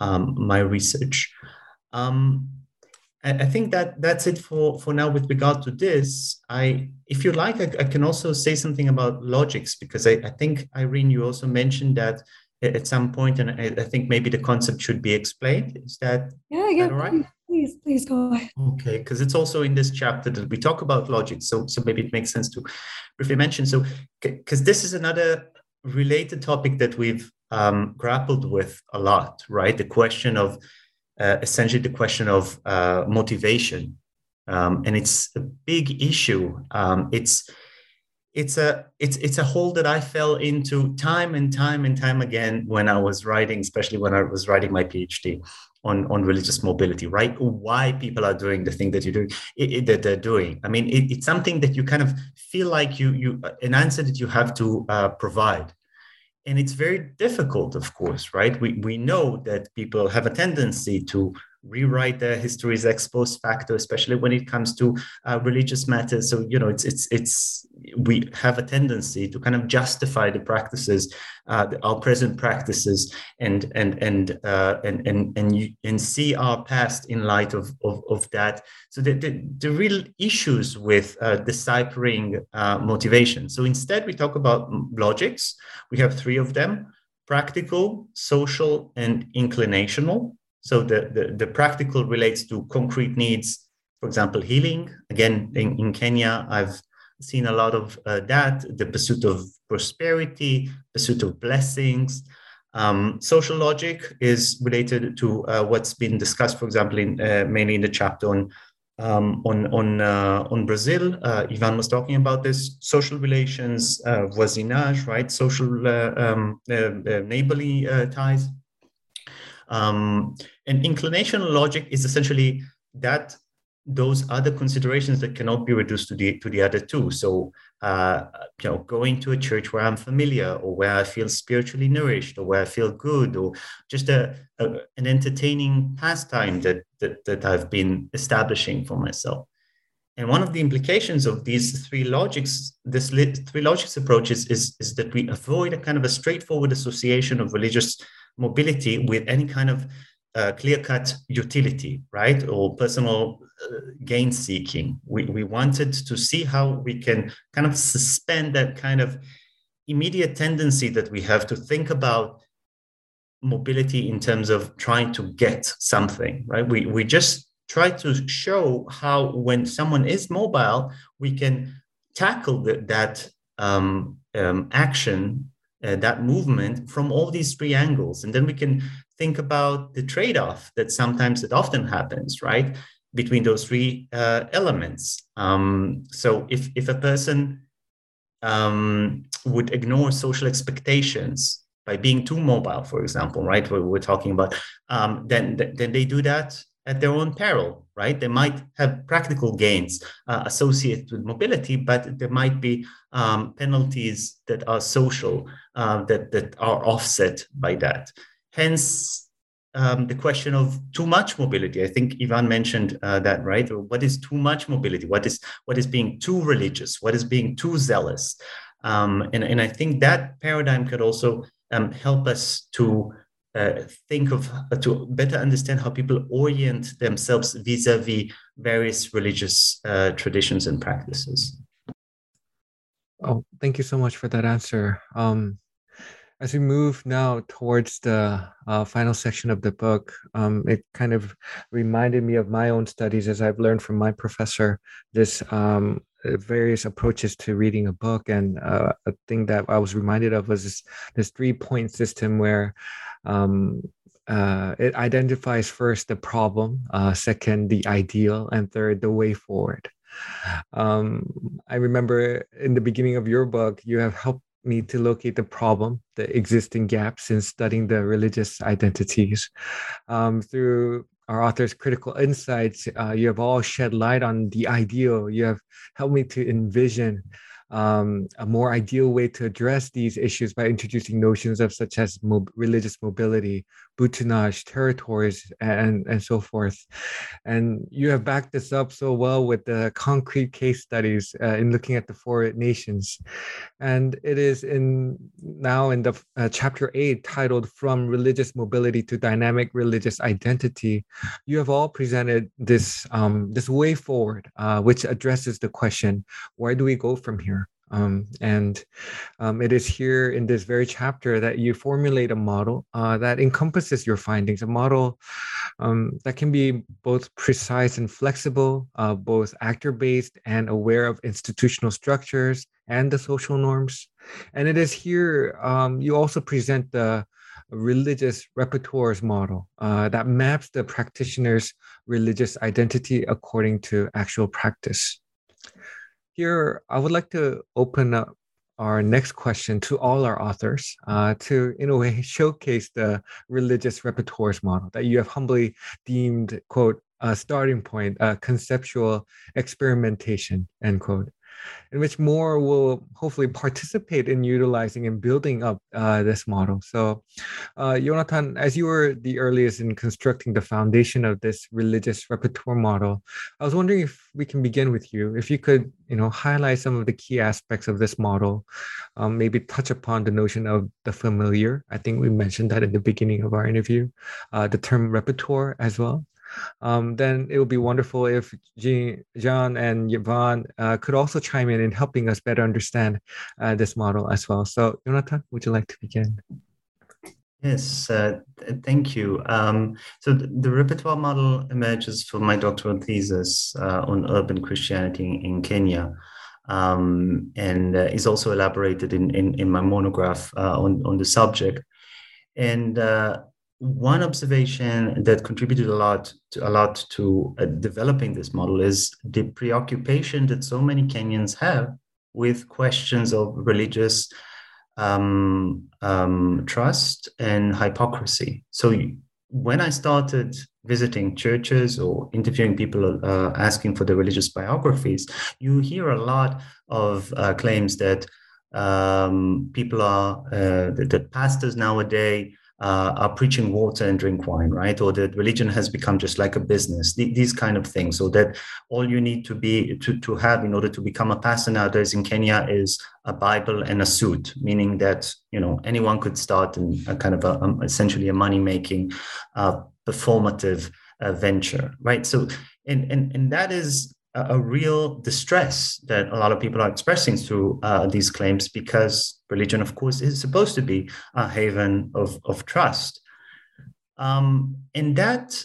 um, my research. Um, I think that that's it for, for now with regard to this. I, if you like, I, I can also say something about logics because I, I think Irene, you also mentioned that at some point, and I, I think maybe the concept should be explained. Is that yeah, yeah, that all right? Please, please go ahead. Okay, because it's also in this chapter that we talk about logic, so so maybe it makes sense to briefly mention. So, because this is another related topic that we've um, grappled with a lot, right? The question of uh, essentially the question of uh, motivation, um, and it's a big issue. Um, it's it's a it's it's a hole that I fell into time and time and time again when I was writing, especially when I was writing my PhD on on religious mobility. Right? Why people are doing the thing that you do it, it, that they're doing. I mean, it, it's something that you kind of feel like you you an answer that you have to uh, provide and it's very difficult of course right? We, we know that people have a tendency to rewrite their histories ex post facto especially when it comes to uh, religious matters. So you know it's it's it's we have a tendency to kind of justify the practices uh, our present practices and and and uh, and and and, you, and see our past in light of of, of that. So the, the, the real issues with uh, deciphering uh, motivation. So instead we talk about logics. We have three of them practical social and inclinational so the, the, the practical relates to concrete needs, for example, healing. Again, in, in Kenya, I've seen a lot of uh, that, the pursuit of prosperity, pursuit of blessings. Um, social logic is related to uh, what's been discussed, for example, in, uh, mainly in the chapter on um, on on uh, on Brazil. Uh, Yvan was talking about this social relations, uh, voisinage, right? Social um, neighborly ties. Um, and inclinational logic is essentially that those other considerations that cannot be reduced to the to the other two. So, uh, you know, going to a church where I'm familiar, or where I feel spiritually nourished, or where I feel good, or just a, a an entertaining pastime that, that that I've been establishing for myself. And one of the implications of these three logics, this three logics approaches, is, is that we avoid a kind of a straightforward association of religious mobility with any kind of uh, clear-cut utility, right, or personal uh, gain seeking. We, we wanted to see how we can kind of suspend that kind of immediate tendency that we have to think about mobility in terms of trying to get something, right? We, we just try to show how when someone is mobile, we can tackle the, that um, um, action uh, that movement from all these three angles. And then we can think about the trade-off that sometimes it often happens right between those three uh, elements. Um, so if if a person um, would ignore social expectations by being too mobile for example right we're talking about um, then then they do that at their own peril, right? They might have practical gains uh, associated with mobility, but there might be um, penalties that are social uh, that, that are offset by that. Hence, um, the question of too much mobility. I think Yvan mentioned uh, that, right? What is too much mobility? What is what is being too religious? What is being too zealous? Um, and, and I think that paradigm could also um, help us to uh, think of uh, to better understand how people orient themselves vis-a-vis various religious uh, traditions and practices. Oh, thank you so much for that answer. Um, as we move now towards the uh, final section of the book, um, it kind of reminded me of my own studies as I've learned from my professor this um, uh, various approaches to reading a book. And uh, a thing that I was reminded of was this, this three point system where um, uh, it identifies first the problem, uh, second, the ideal, and third, the way forward. Um, I remember in the beginning of your book, you have helped me to locate the problem, the existing gaps in studying the religious identities. Um, through our author's critical insights, uh, you have all shed light on the ideal. You have helped me to envision um, a more ideal way to address these issues by introducing notions of such as religious mobility, butinage, territories, and, and so forth. And you have backed this up so well with the concrete case studies uh, in looking at the four nations. And it is in now in the uh, chapter eight titled From Religious Mobility to Dynamic Religious Identity, you have all presented this, um, this way forward, uh, which addresses the question, where do we go from here? Um, and um, it is here in this very chapter that you formulate a model uh, that encompasses your findings, a model um, that can be both precise and flexible, uh, both actor based and aware of institutional structures and the social norms. And it is here um, you also present the religious repertoires model uh, that maps the practitioner's religious identity according to actual practice here, I would like to open up our next question to all our authors uh, to, in a way, showcase the religious repertoires model that you have humbly deemed, quote, a starting point, a conceptual experimentation, end quote in which more will hopefully participate in utilizing and building up uh, this model. So, uh, Jonathan, as you were the earliest in constructing the foundation of this religious repertoire model, I was wondering if we can begin with you. If you could, you know, highlight some of the key aspects of this model, um, maybe touch upon the notion of the familiar. I think we mentioned that in the beginning of our interview, uh, the term repertoire as well um, then it would be wonderful if Jeanne, and Yvan uh, could also chime in in helping us better understand uh, this model as well. So, Jonathan, would you like to begin? Yes, uh, thank you. Um, so the, the, repertoire model emerges from my doctoral thesis uh, on urban Christianity in, in Kenya. Um, and uh, is also elaborated in, in, in my monograph uh, on, on the subject. And one observation that contributed a lot to, a lot to uh, developing this model is the preoccupation that so many Kenyans have with questions of religious um, um, trust and hypocrisy. So when I started visiting churches or interviewing people uh, asking for the religious biographies, you hear a lot of uh, claims that um, people are uh, that, that pastors nowadays uh, are preaching water and drink wine, right? Or that religion has become just like a business, th- these kind of things. So that all you need to be to, to have in order to become a pastor nowadays in Kenya is a Bible and a suit, meaning that you know anyone could start in a kind of a, um, essentially a money making, uh, performative uh, venture, right? So and and and that is a, real distress that a lot of people are expressing through uh, these claims because religion, of course, is supposed to be a haven of, of trust. Um, and that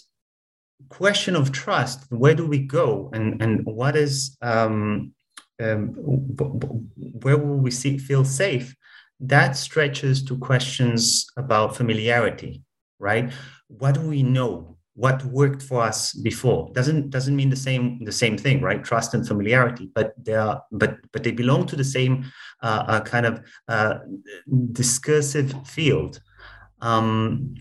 question of trust, where do we go and, and what is, um, um, where will we see, feel safe? That stretches to questions about familiarity, right? What do we know? What worked for us before. Doesn't doesn't mean the same the same thing right? Trust and familiarity but they are but but they belong to the same uh, uh, kind of uh, discursive field. Um,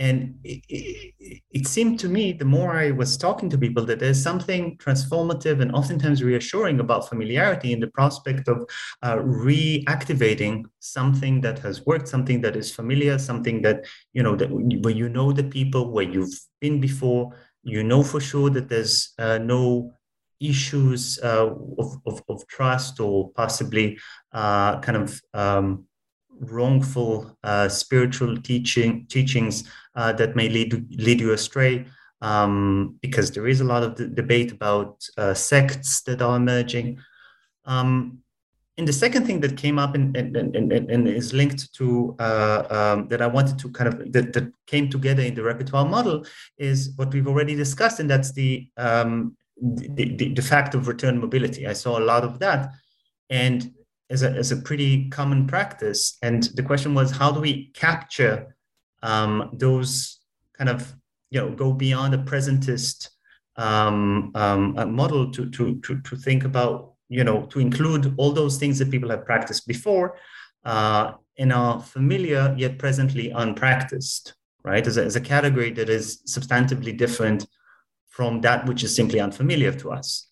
and it, it, it, seemed to me, the more I was talking to people, that there's something transformative and oftentimes reassuring about familiarity in the prospect of uh, reactivating something that has worked, something that is familiar, something that, you know, that where you know the people, where you've been before, you know for sure that there's uh, no issues uh, of, of, of, trust or possibly uh, kind of um, wrongful uh, spiritual teaching teachings uh, that may lead lead you astray. Um, because there is a lot of debate about uh, sects that are emerging. Um, and the second thing that came up and is linked to uh, um, that I wanted to kind of that, that came together in the repertoire model is what we've already discussed, and that's the, um, the, the, the fact of return mobility. I saw a lot of that, and as a, as a pretty common practice. And the question was, how do we capture um, those kind of, you know, go beyond a presentist um, um, model to, to, to, to think about, you know, to include all those things that people have practiced before uh, and are familiar yet presently unpracticed, right? As a, as a category that is substantively different from that which is simply unfamiliar to us.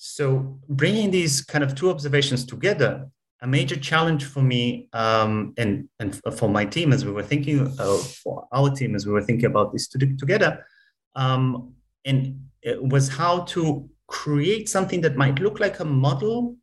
So bringing these kind of two observations together, a major challenge for me um, and, and for my team as we were thinking, uh, for our team as we were thinking about this together, um, and it was how to create something that might look like a model,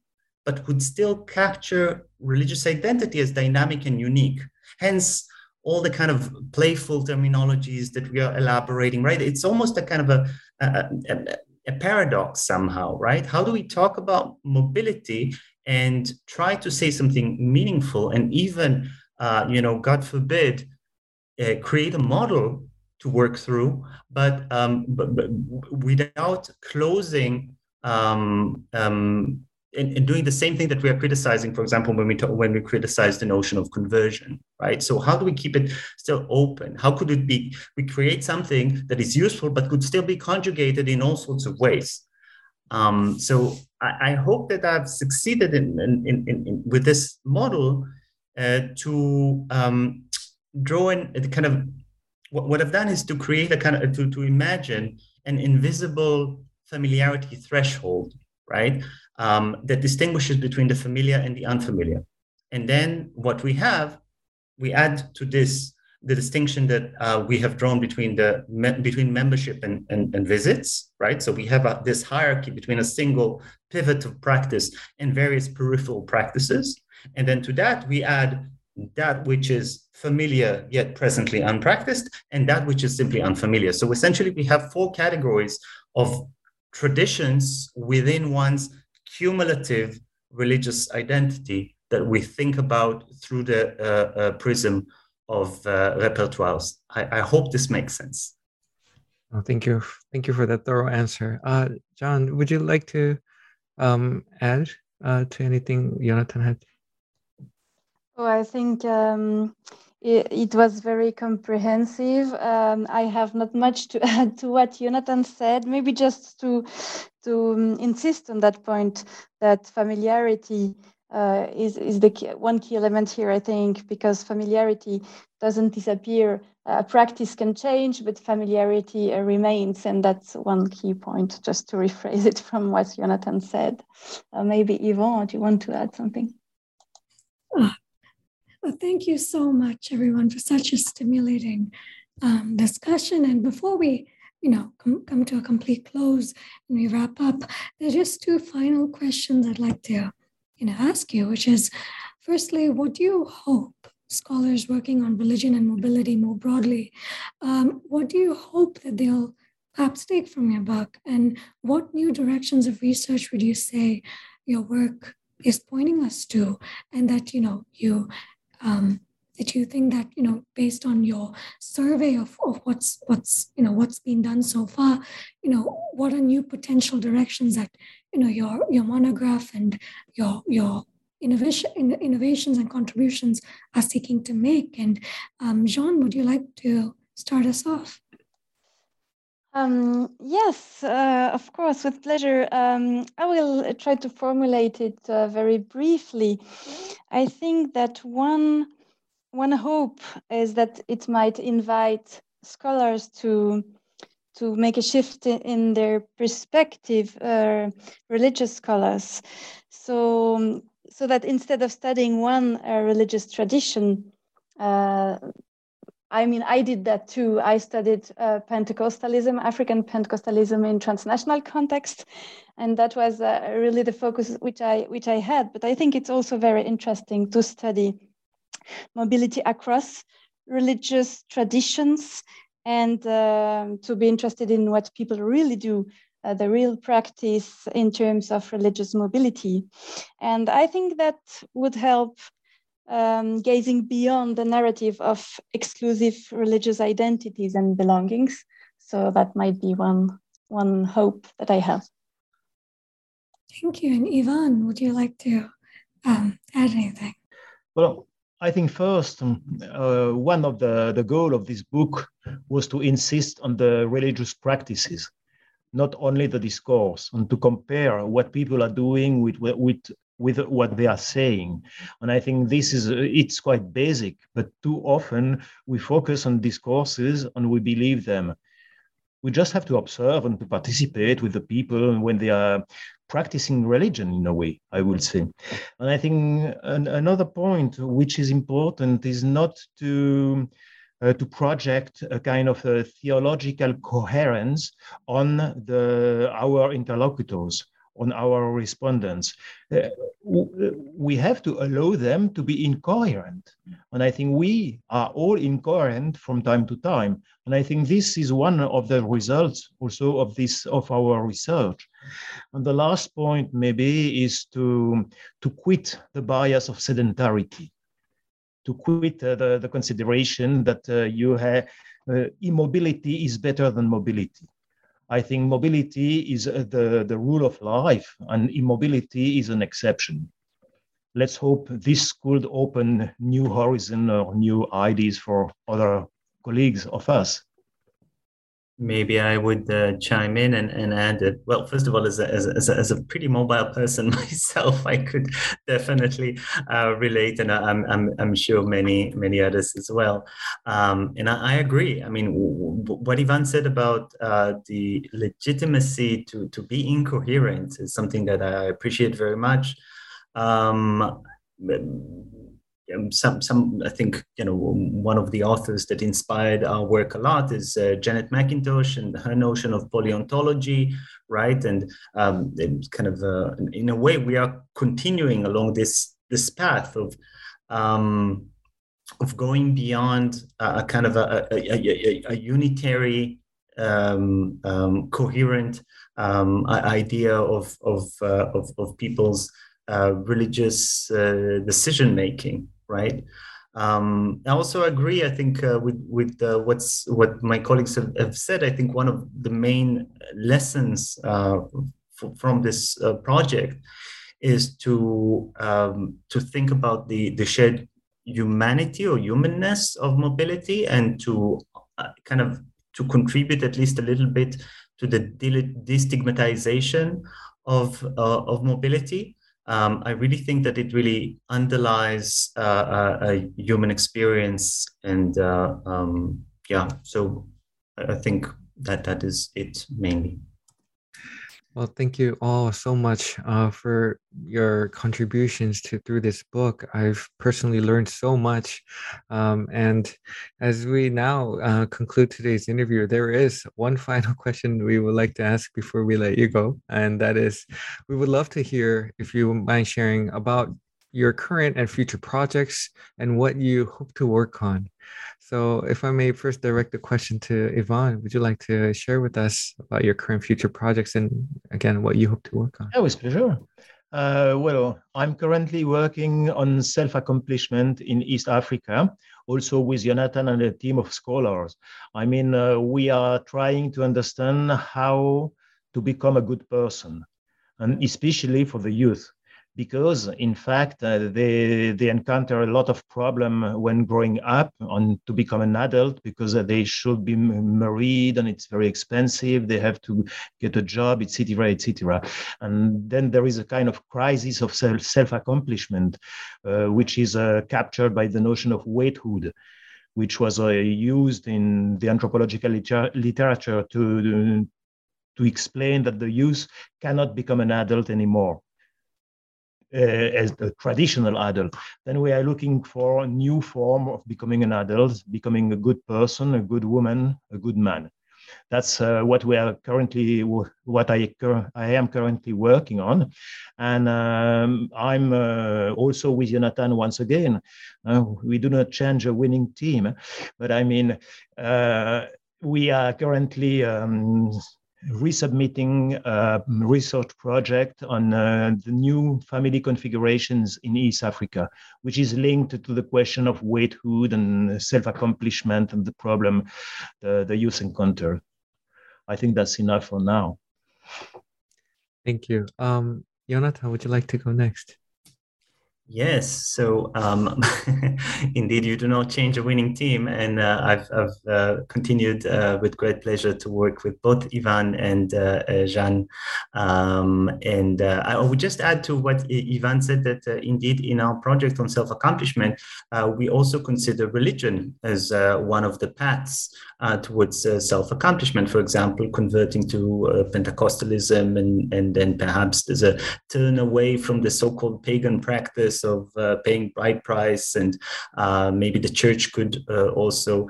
but would still capture religious identity as dynamic and unique. Hence, all the kind of playful terminologies that we are elaborating, right? It's almost a kind of a, a, a, a paradox somehow, right? How do we talk about mobility and try to say something meaningful and even, uh, you know, God forbid, uh, create a model to work through, but, um, but, but without closing um, um, in, in, doing the same thing that we are criticizing, for example, when we talk, when we criticize the notion of conversion, right? So how do we keep it still open? How could it be we create something that is useful but could still be conjugated in all sorts of ways? Um, so I, I, hope that I've succeeded in, in, in with this model uh, to um, draw in the kind of what, what I've done is to create a kind of to, to imagine an invisible familiarity threshold, right? Um, that distinguishes between the familiar and the unfamiliar. And then what we have, we add to this the distinction that uh, we have drawn between the me- between membership and, and, and, visits, right? So we have a, this hierarchy between a single pivot of practice and various peripheral practices. And then to that, we add that which is familiar yet presently unpracticed, and that which is simply unfamiliar. So essentially, we have four categories of traditions within one's cumulative religious identity that we think about through the uh, uh, prism of uh, repertoires. I, I, hope this makes sense. Oh, thank you. Thank you for that thorough answer. Uh, John, would you like to um, add uh, to anything Jonathan had? Oh, I think um, it, it, was very comprehensive. Um, I have not much to add to what Jonathan said. Maybe just to to um, insist on that point that familiarity uh, is is the key, one key element here. I think because familiarity doesn't disappear. Uh, practice can change, but familiarity uh, remains, and that's one key point. Just to rephrase it from what Jonathan said. Uh, maybe Yvan, do you want to add something? Well, thank you so much, everyone, for such a stimulating um, discussion. And before we, you know, come, come to a complete close and we wrap up, there's just two final questions I'd like to, you know, ask you, which is, firstly, what do you hope scholars working on religion and mobility more broadly, um, what do you hope that they'll perhaps take from your book? And what new directions of research would you say your work is pointing us to and that you know you um, you think that you know based on your survey of, of what's what's you know what's been done so far you know what are new potential directions that you know your your monograph and your your innovation innovations and contributions are seeking to make? And um, Jeanne would you like to start us off um, yes, uh, of course, with pleasure. Um, I will try to formulate it uh, very briefly. I think that one one hope is that it might invite scholars to to make a shift in their perspective, uh, religious scholars, so so that instead of studying one uh, religious tradition, uh, I mean, I did that too. I studied uh, Pentecostalism, African Pentecostalism in transnational context, and that was uh, really the focus which I which I had. But I think it's also very interesting to study mobility across religious traditions and um, to be interested in what people really do, uh, the real practice in terms of religious mobility. And I think that would help um, gazing beyond the narrative of exclusive religious identities and belongings. So that might be one, one hope that I have. Thank you. And Yvan, would you like to um, add anything? Well, I think first, um, uh, one of the, the goal of this book was to insist on the religious practices, not only the discourse, and to compare what people are doing with, with, with what they are saying. And I think this is, it's quite basic, but too often we focus on discourses and we believe them. We just have to observe and to participate with the people when they are practicing religion in a way, I would say. And I think an, another point which is important is not to uh, to project a kind of a theological coherence on the our interlocutors on our respondents. Uh, we have to allow them to be incoherent. And I think we are all incoherent from time to time. And I think this is one of the results also of this of our research. And the last point maybe is to, to quit the bias of sedentarity, to quit uh, the, the consideration that uh, you have uh, immobility is better than mobility I think mobility is uh, the, the rule of life and immobility is an exception. Let's hope this could open new horizon or new ideas for other colleagues of us maybe I would uh, chime in and, and add that, well, first of all, as a, as, a, as a pretty mobile person myself, I could definitely uh, relate, and I'm, I'm, I'm sure many, many others as well. Um, and I, I, agree. I mean, what Yvan said about uh, the legitimacy to, to be incoherent is something that I appreciate very much. Um, um, some some I think you know one of the authors that inspired our work a lot is uh, Janet McIntosh and her notion of polyontology, right? And um, kind of uh, in a way we are continuing along this this path of um, of going beyond a, a kind of a, a, a, unitary um, um, coherent um, idea of of, uh, of, of people's uh, religious uh, decision making, right? Um, I also agree. I think uh, with with uh, what's what my colleagues have, have, said. I think one of the main lessons uh, f- from this uh, project is to um, to think about the the shared humanity or humanness of mobility and to uh, kind of to contribute at least a little bit to the destigmatization of uh, of mobility um, I really think that it really underlies uh, a, a, human experience, and uh, um, yeah, so I think that that is it mainly. Well, thank you all so much uh, for your contributions to through this book. I've personally learned so much, um, and as we now uh, conclude today's interview, there is one final question we would like to ask before we let you go, and that is, we would love to hear if you mind sharing about your current and future projects and what you hope to work on. So, if I may first direct the question to Yvan, would you like to share with us about your current future projects and again what you hope to work on? Yeah, with pleasure. Uh, well, I'm currently working on self accomplishment in East Africa, also with Jonathan and a team of scholars. I mean, uh, we are trying to understand how to become a good person, and especially for the youth because in fact uh, they they encounter a lot of problem when growing up on to become an adult because they should be married and it's very expensive. They have to get a job etc etc and then there is a kind of crisis of self self accomplishment uh, which is uh, captured by the notion of waithood which was uh, used in the anthropological liter- literature to to explain that the youth cannot become an adult anymore. uh, as the traditional adult. Then we are looking for a new form of becoming an adult, becoming a good person, a good woman, a good man. That's uh, what we are currently, what I, I am currently working on. And um, I'm uh, also with Jonathan once again. Uh, we do not change a winning team, but I mean, uh, we are currently um, resubmitting a research project on uh, the new family configurations in East Africa, which is linked to the question of waithood and self-accomplishment and the problem the, the youth encounter. I think that's enough for now. Thank you. Um, Jonathan, would you like to go next? Yes, so um, indeed, you do not change a winning team, and uh, I've, I've uh, continued uh, with great pleasure to work with both Yvan and uh, uh, Um, and uh, I would just add to what Yvan said that indeed, in our project on self accomplishment, we also consider religion as one of the paths towards self accomplishment. For example, converting to Pentecostalism, and and then perhaps there's a turn away from the so-called pagan practice of uh, paying bride price, and uh, maybe the church could uh, also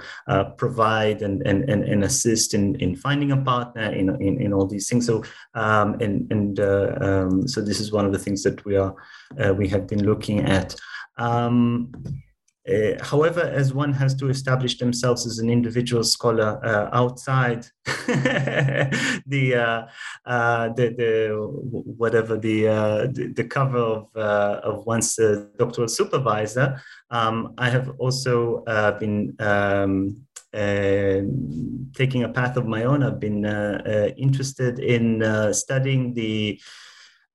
provide and, and, and, and assist in, in finding a partner in, in, in all these things. So um, and and um, so this is one of the things that we are we have been looking at. Um, uh, however, as one has to establish themselves as an individual scholar uh, outside the, uh, uh, the, the whatever the, uh, the, the cover of of one's doctoral supervisor, um, I have also been. Um, uh, taking a path of my own, I've been uh, uh, interested in studying the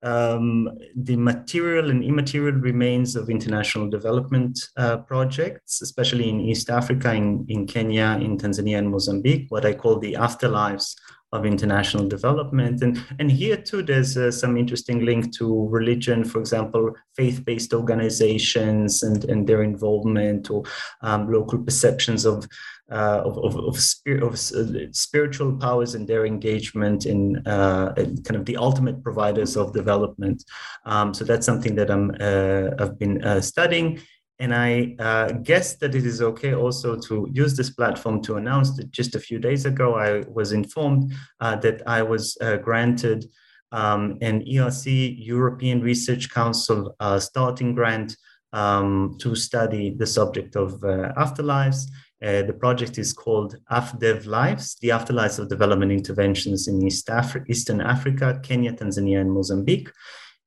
um, the material and immaterial remains of international development uh, projects, especially in East Africa, in, in Kenya, in Tanzania, and Mozambique, what I call the afterlives of international development. And, and here too, there's uh, some interesting link to religion, for example, faith-based organizations and, and their involvement or um, local perceptions of uh, of, of, of, spirit, of uh, spiritual powers and their engagement in, uh, in, kind of the ultimate providers of development. Um, so that's something that I'm, uh, I've been uh, studying. And I uh, guess that it is okay also to use this platform to announce that just a few days ago, I was informed that I was granted um, an ERC European Research Council starting grant um, to study the subject of afterlives. Uh, the project is called AFDEV Lives, the Afterlives of Development Interventions in East Afri- Eastern Africa, Kenya, Tanzania, and Mozambique.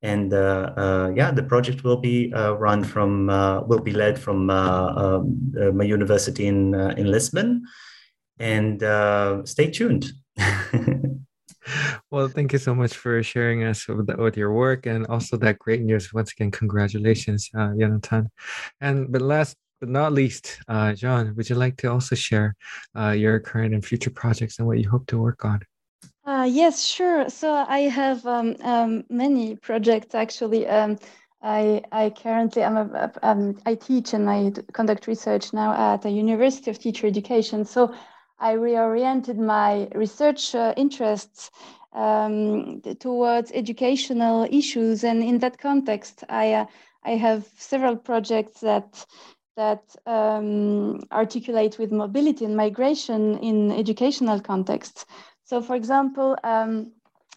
And uh, uh, yeah, the project will be uh, run from, uh, will be led from um, my university in, in Lisbon. And stay tuned. well, thank you so much for sharing us with, the, with, your work and also that great news. Once again, congratulations, uh, Jonathan. And but last but not least, uh, Jeanne, would you like to also share uh, your current and future projects and what you hope to work on? Uh, yes, sure. So I have um, um, many projects actually. Um, I, I currently am a, um, I teach and I conduct research now at the University of Teacher Education. So I reoriented my research uh, interests um, towards educational issues, and in that context, I uh, I have several projects that that um, articulate with mobility and migration in educational contexts. So, for example, um,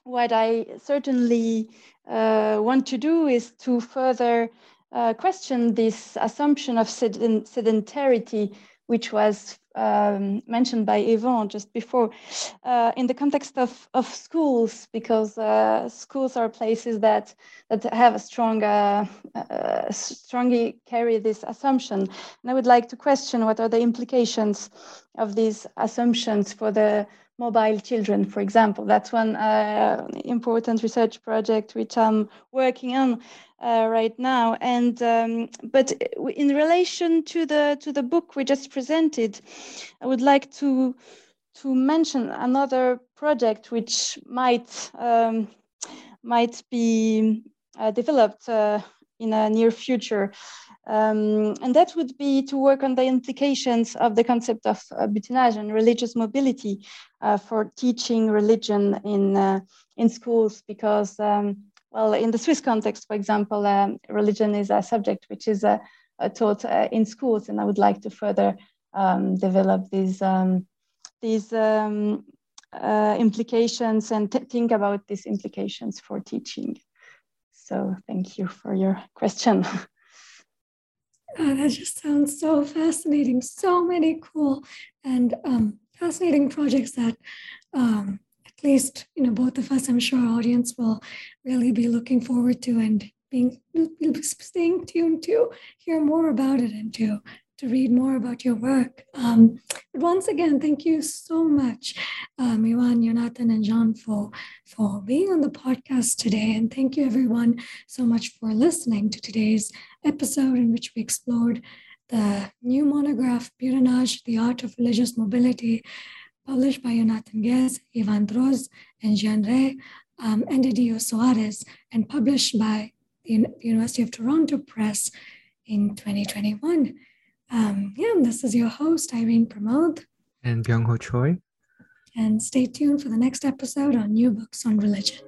what I certainly uh, want to do is to further uh, question this assumption of sedentarity, which was um, mentioned by Yvan just before, uh, in the context of, of schools, because uh, schools are places that that have a strong, uh, uh, strongly carry this assumption. And I would like to question what are the implications of these assumptions for the mobile children, for example. That's one uh, important research project which I'm working on uh, right now. And um, but in relation to the to the book we just presented, I would like to to mention another project which might um, might be uh, developed uh, in a near future. Um, and that would be to work on the implications of the concept of uh, butinage and religious mobility uh, for teaching religion in, uh, in schools, because, um, well, in the Swiss context, for example, um, religion is a subject which is uh, uh, taught uh, in schools, and I would like to further um, develop these, um, these um, implications and think about these implications for teaching. So thank you for your question. Oh, that just sounds so fascinating. So many cool and um, fascinating projects that um, at least you know both of us, I'm sure, our audience will really be looking forward to and being staying tuned to hear more about it and to to read more about your work. Um, but once again, thank you so much, um, Yvan, Jonathan, and John for, for being on the podcast today. And thank you, everyone, so much for listening to today's episode in which we explored the new monograph, Butinage, The Art of Religious Mobility, published by Jonathan Gez, Yvan Droz, and Jeanne Rey, um, and Edio Soares, and published by the University of Toronto Press in 2021. Um, yeah, this is your host, Irene Pramod. And Byung Ho Choi. And stay tuned for the next episode on New Books on Religion.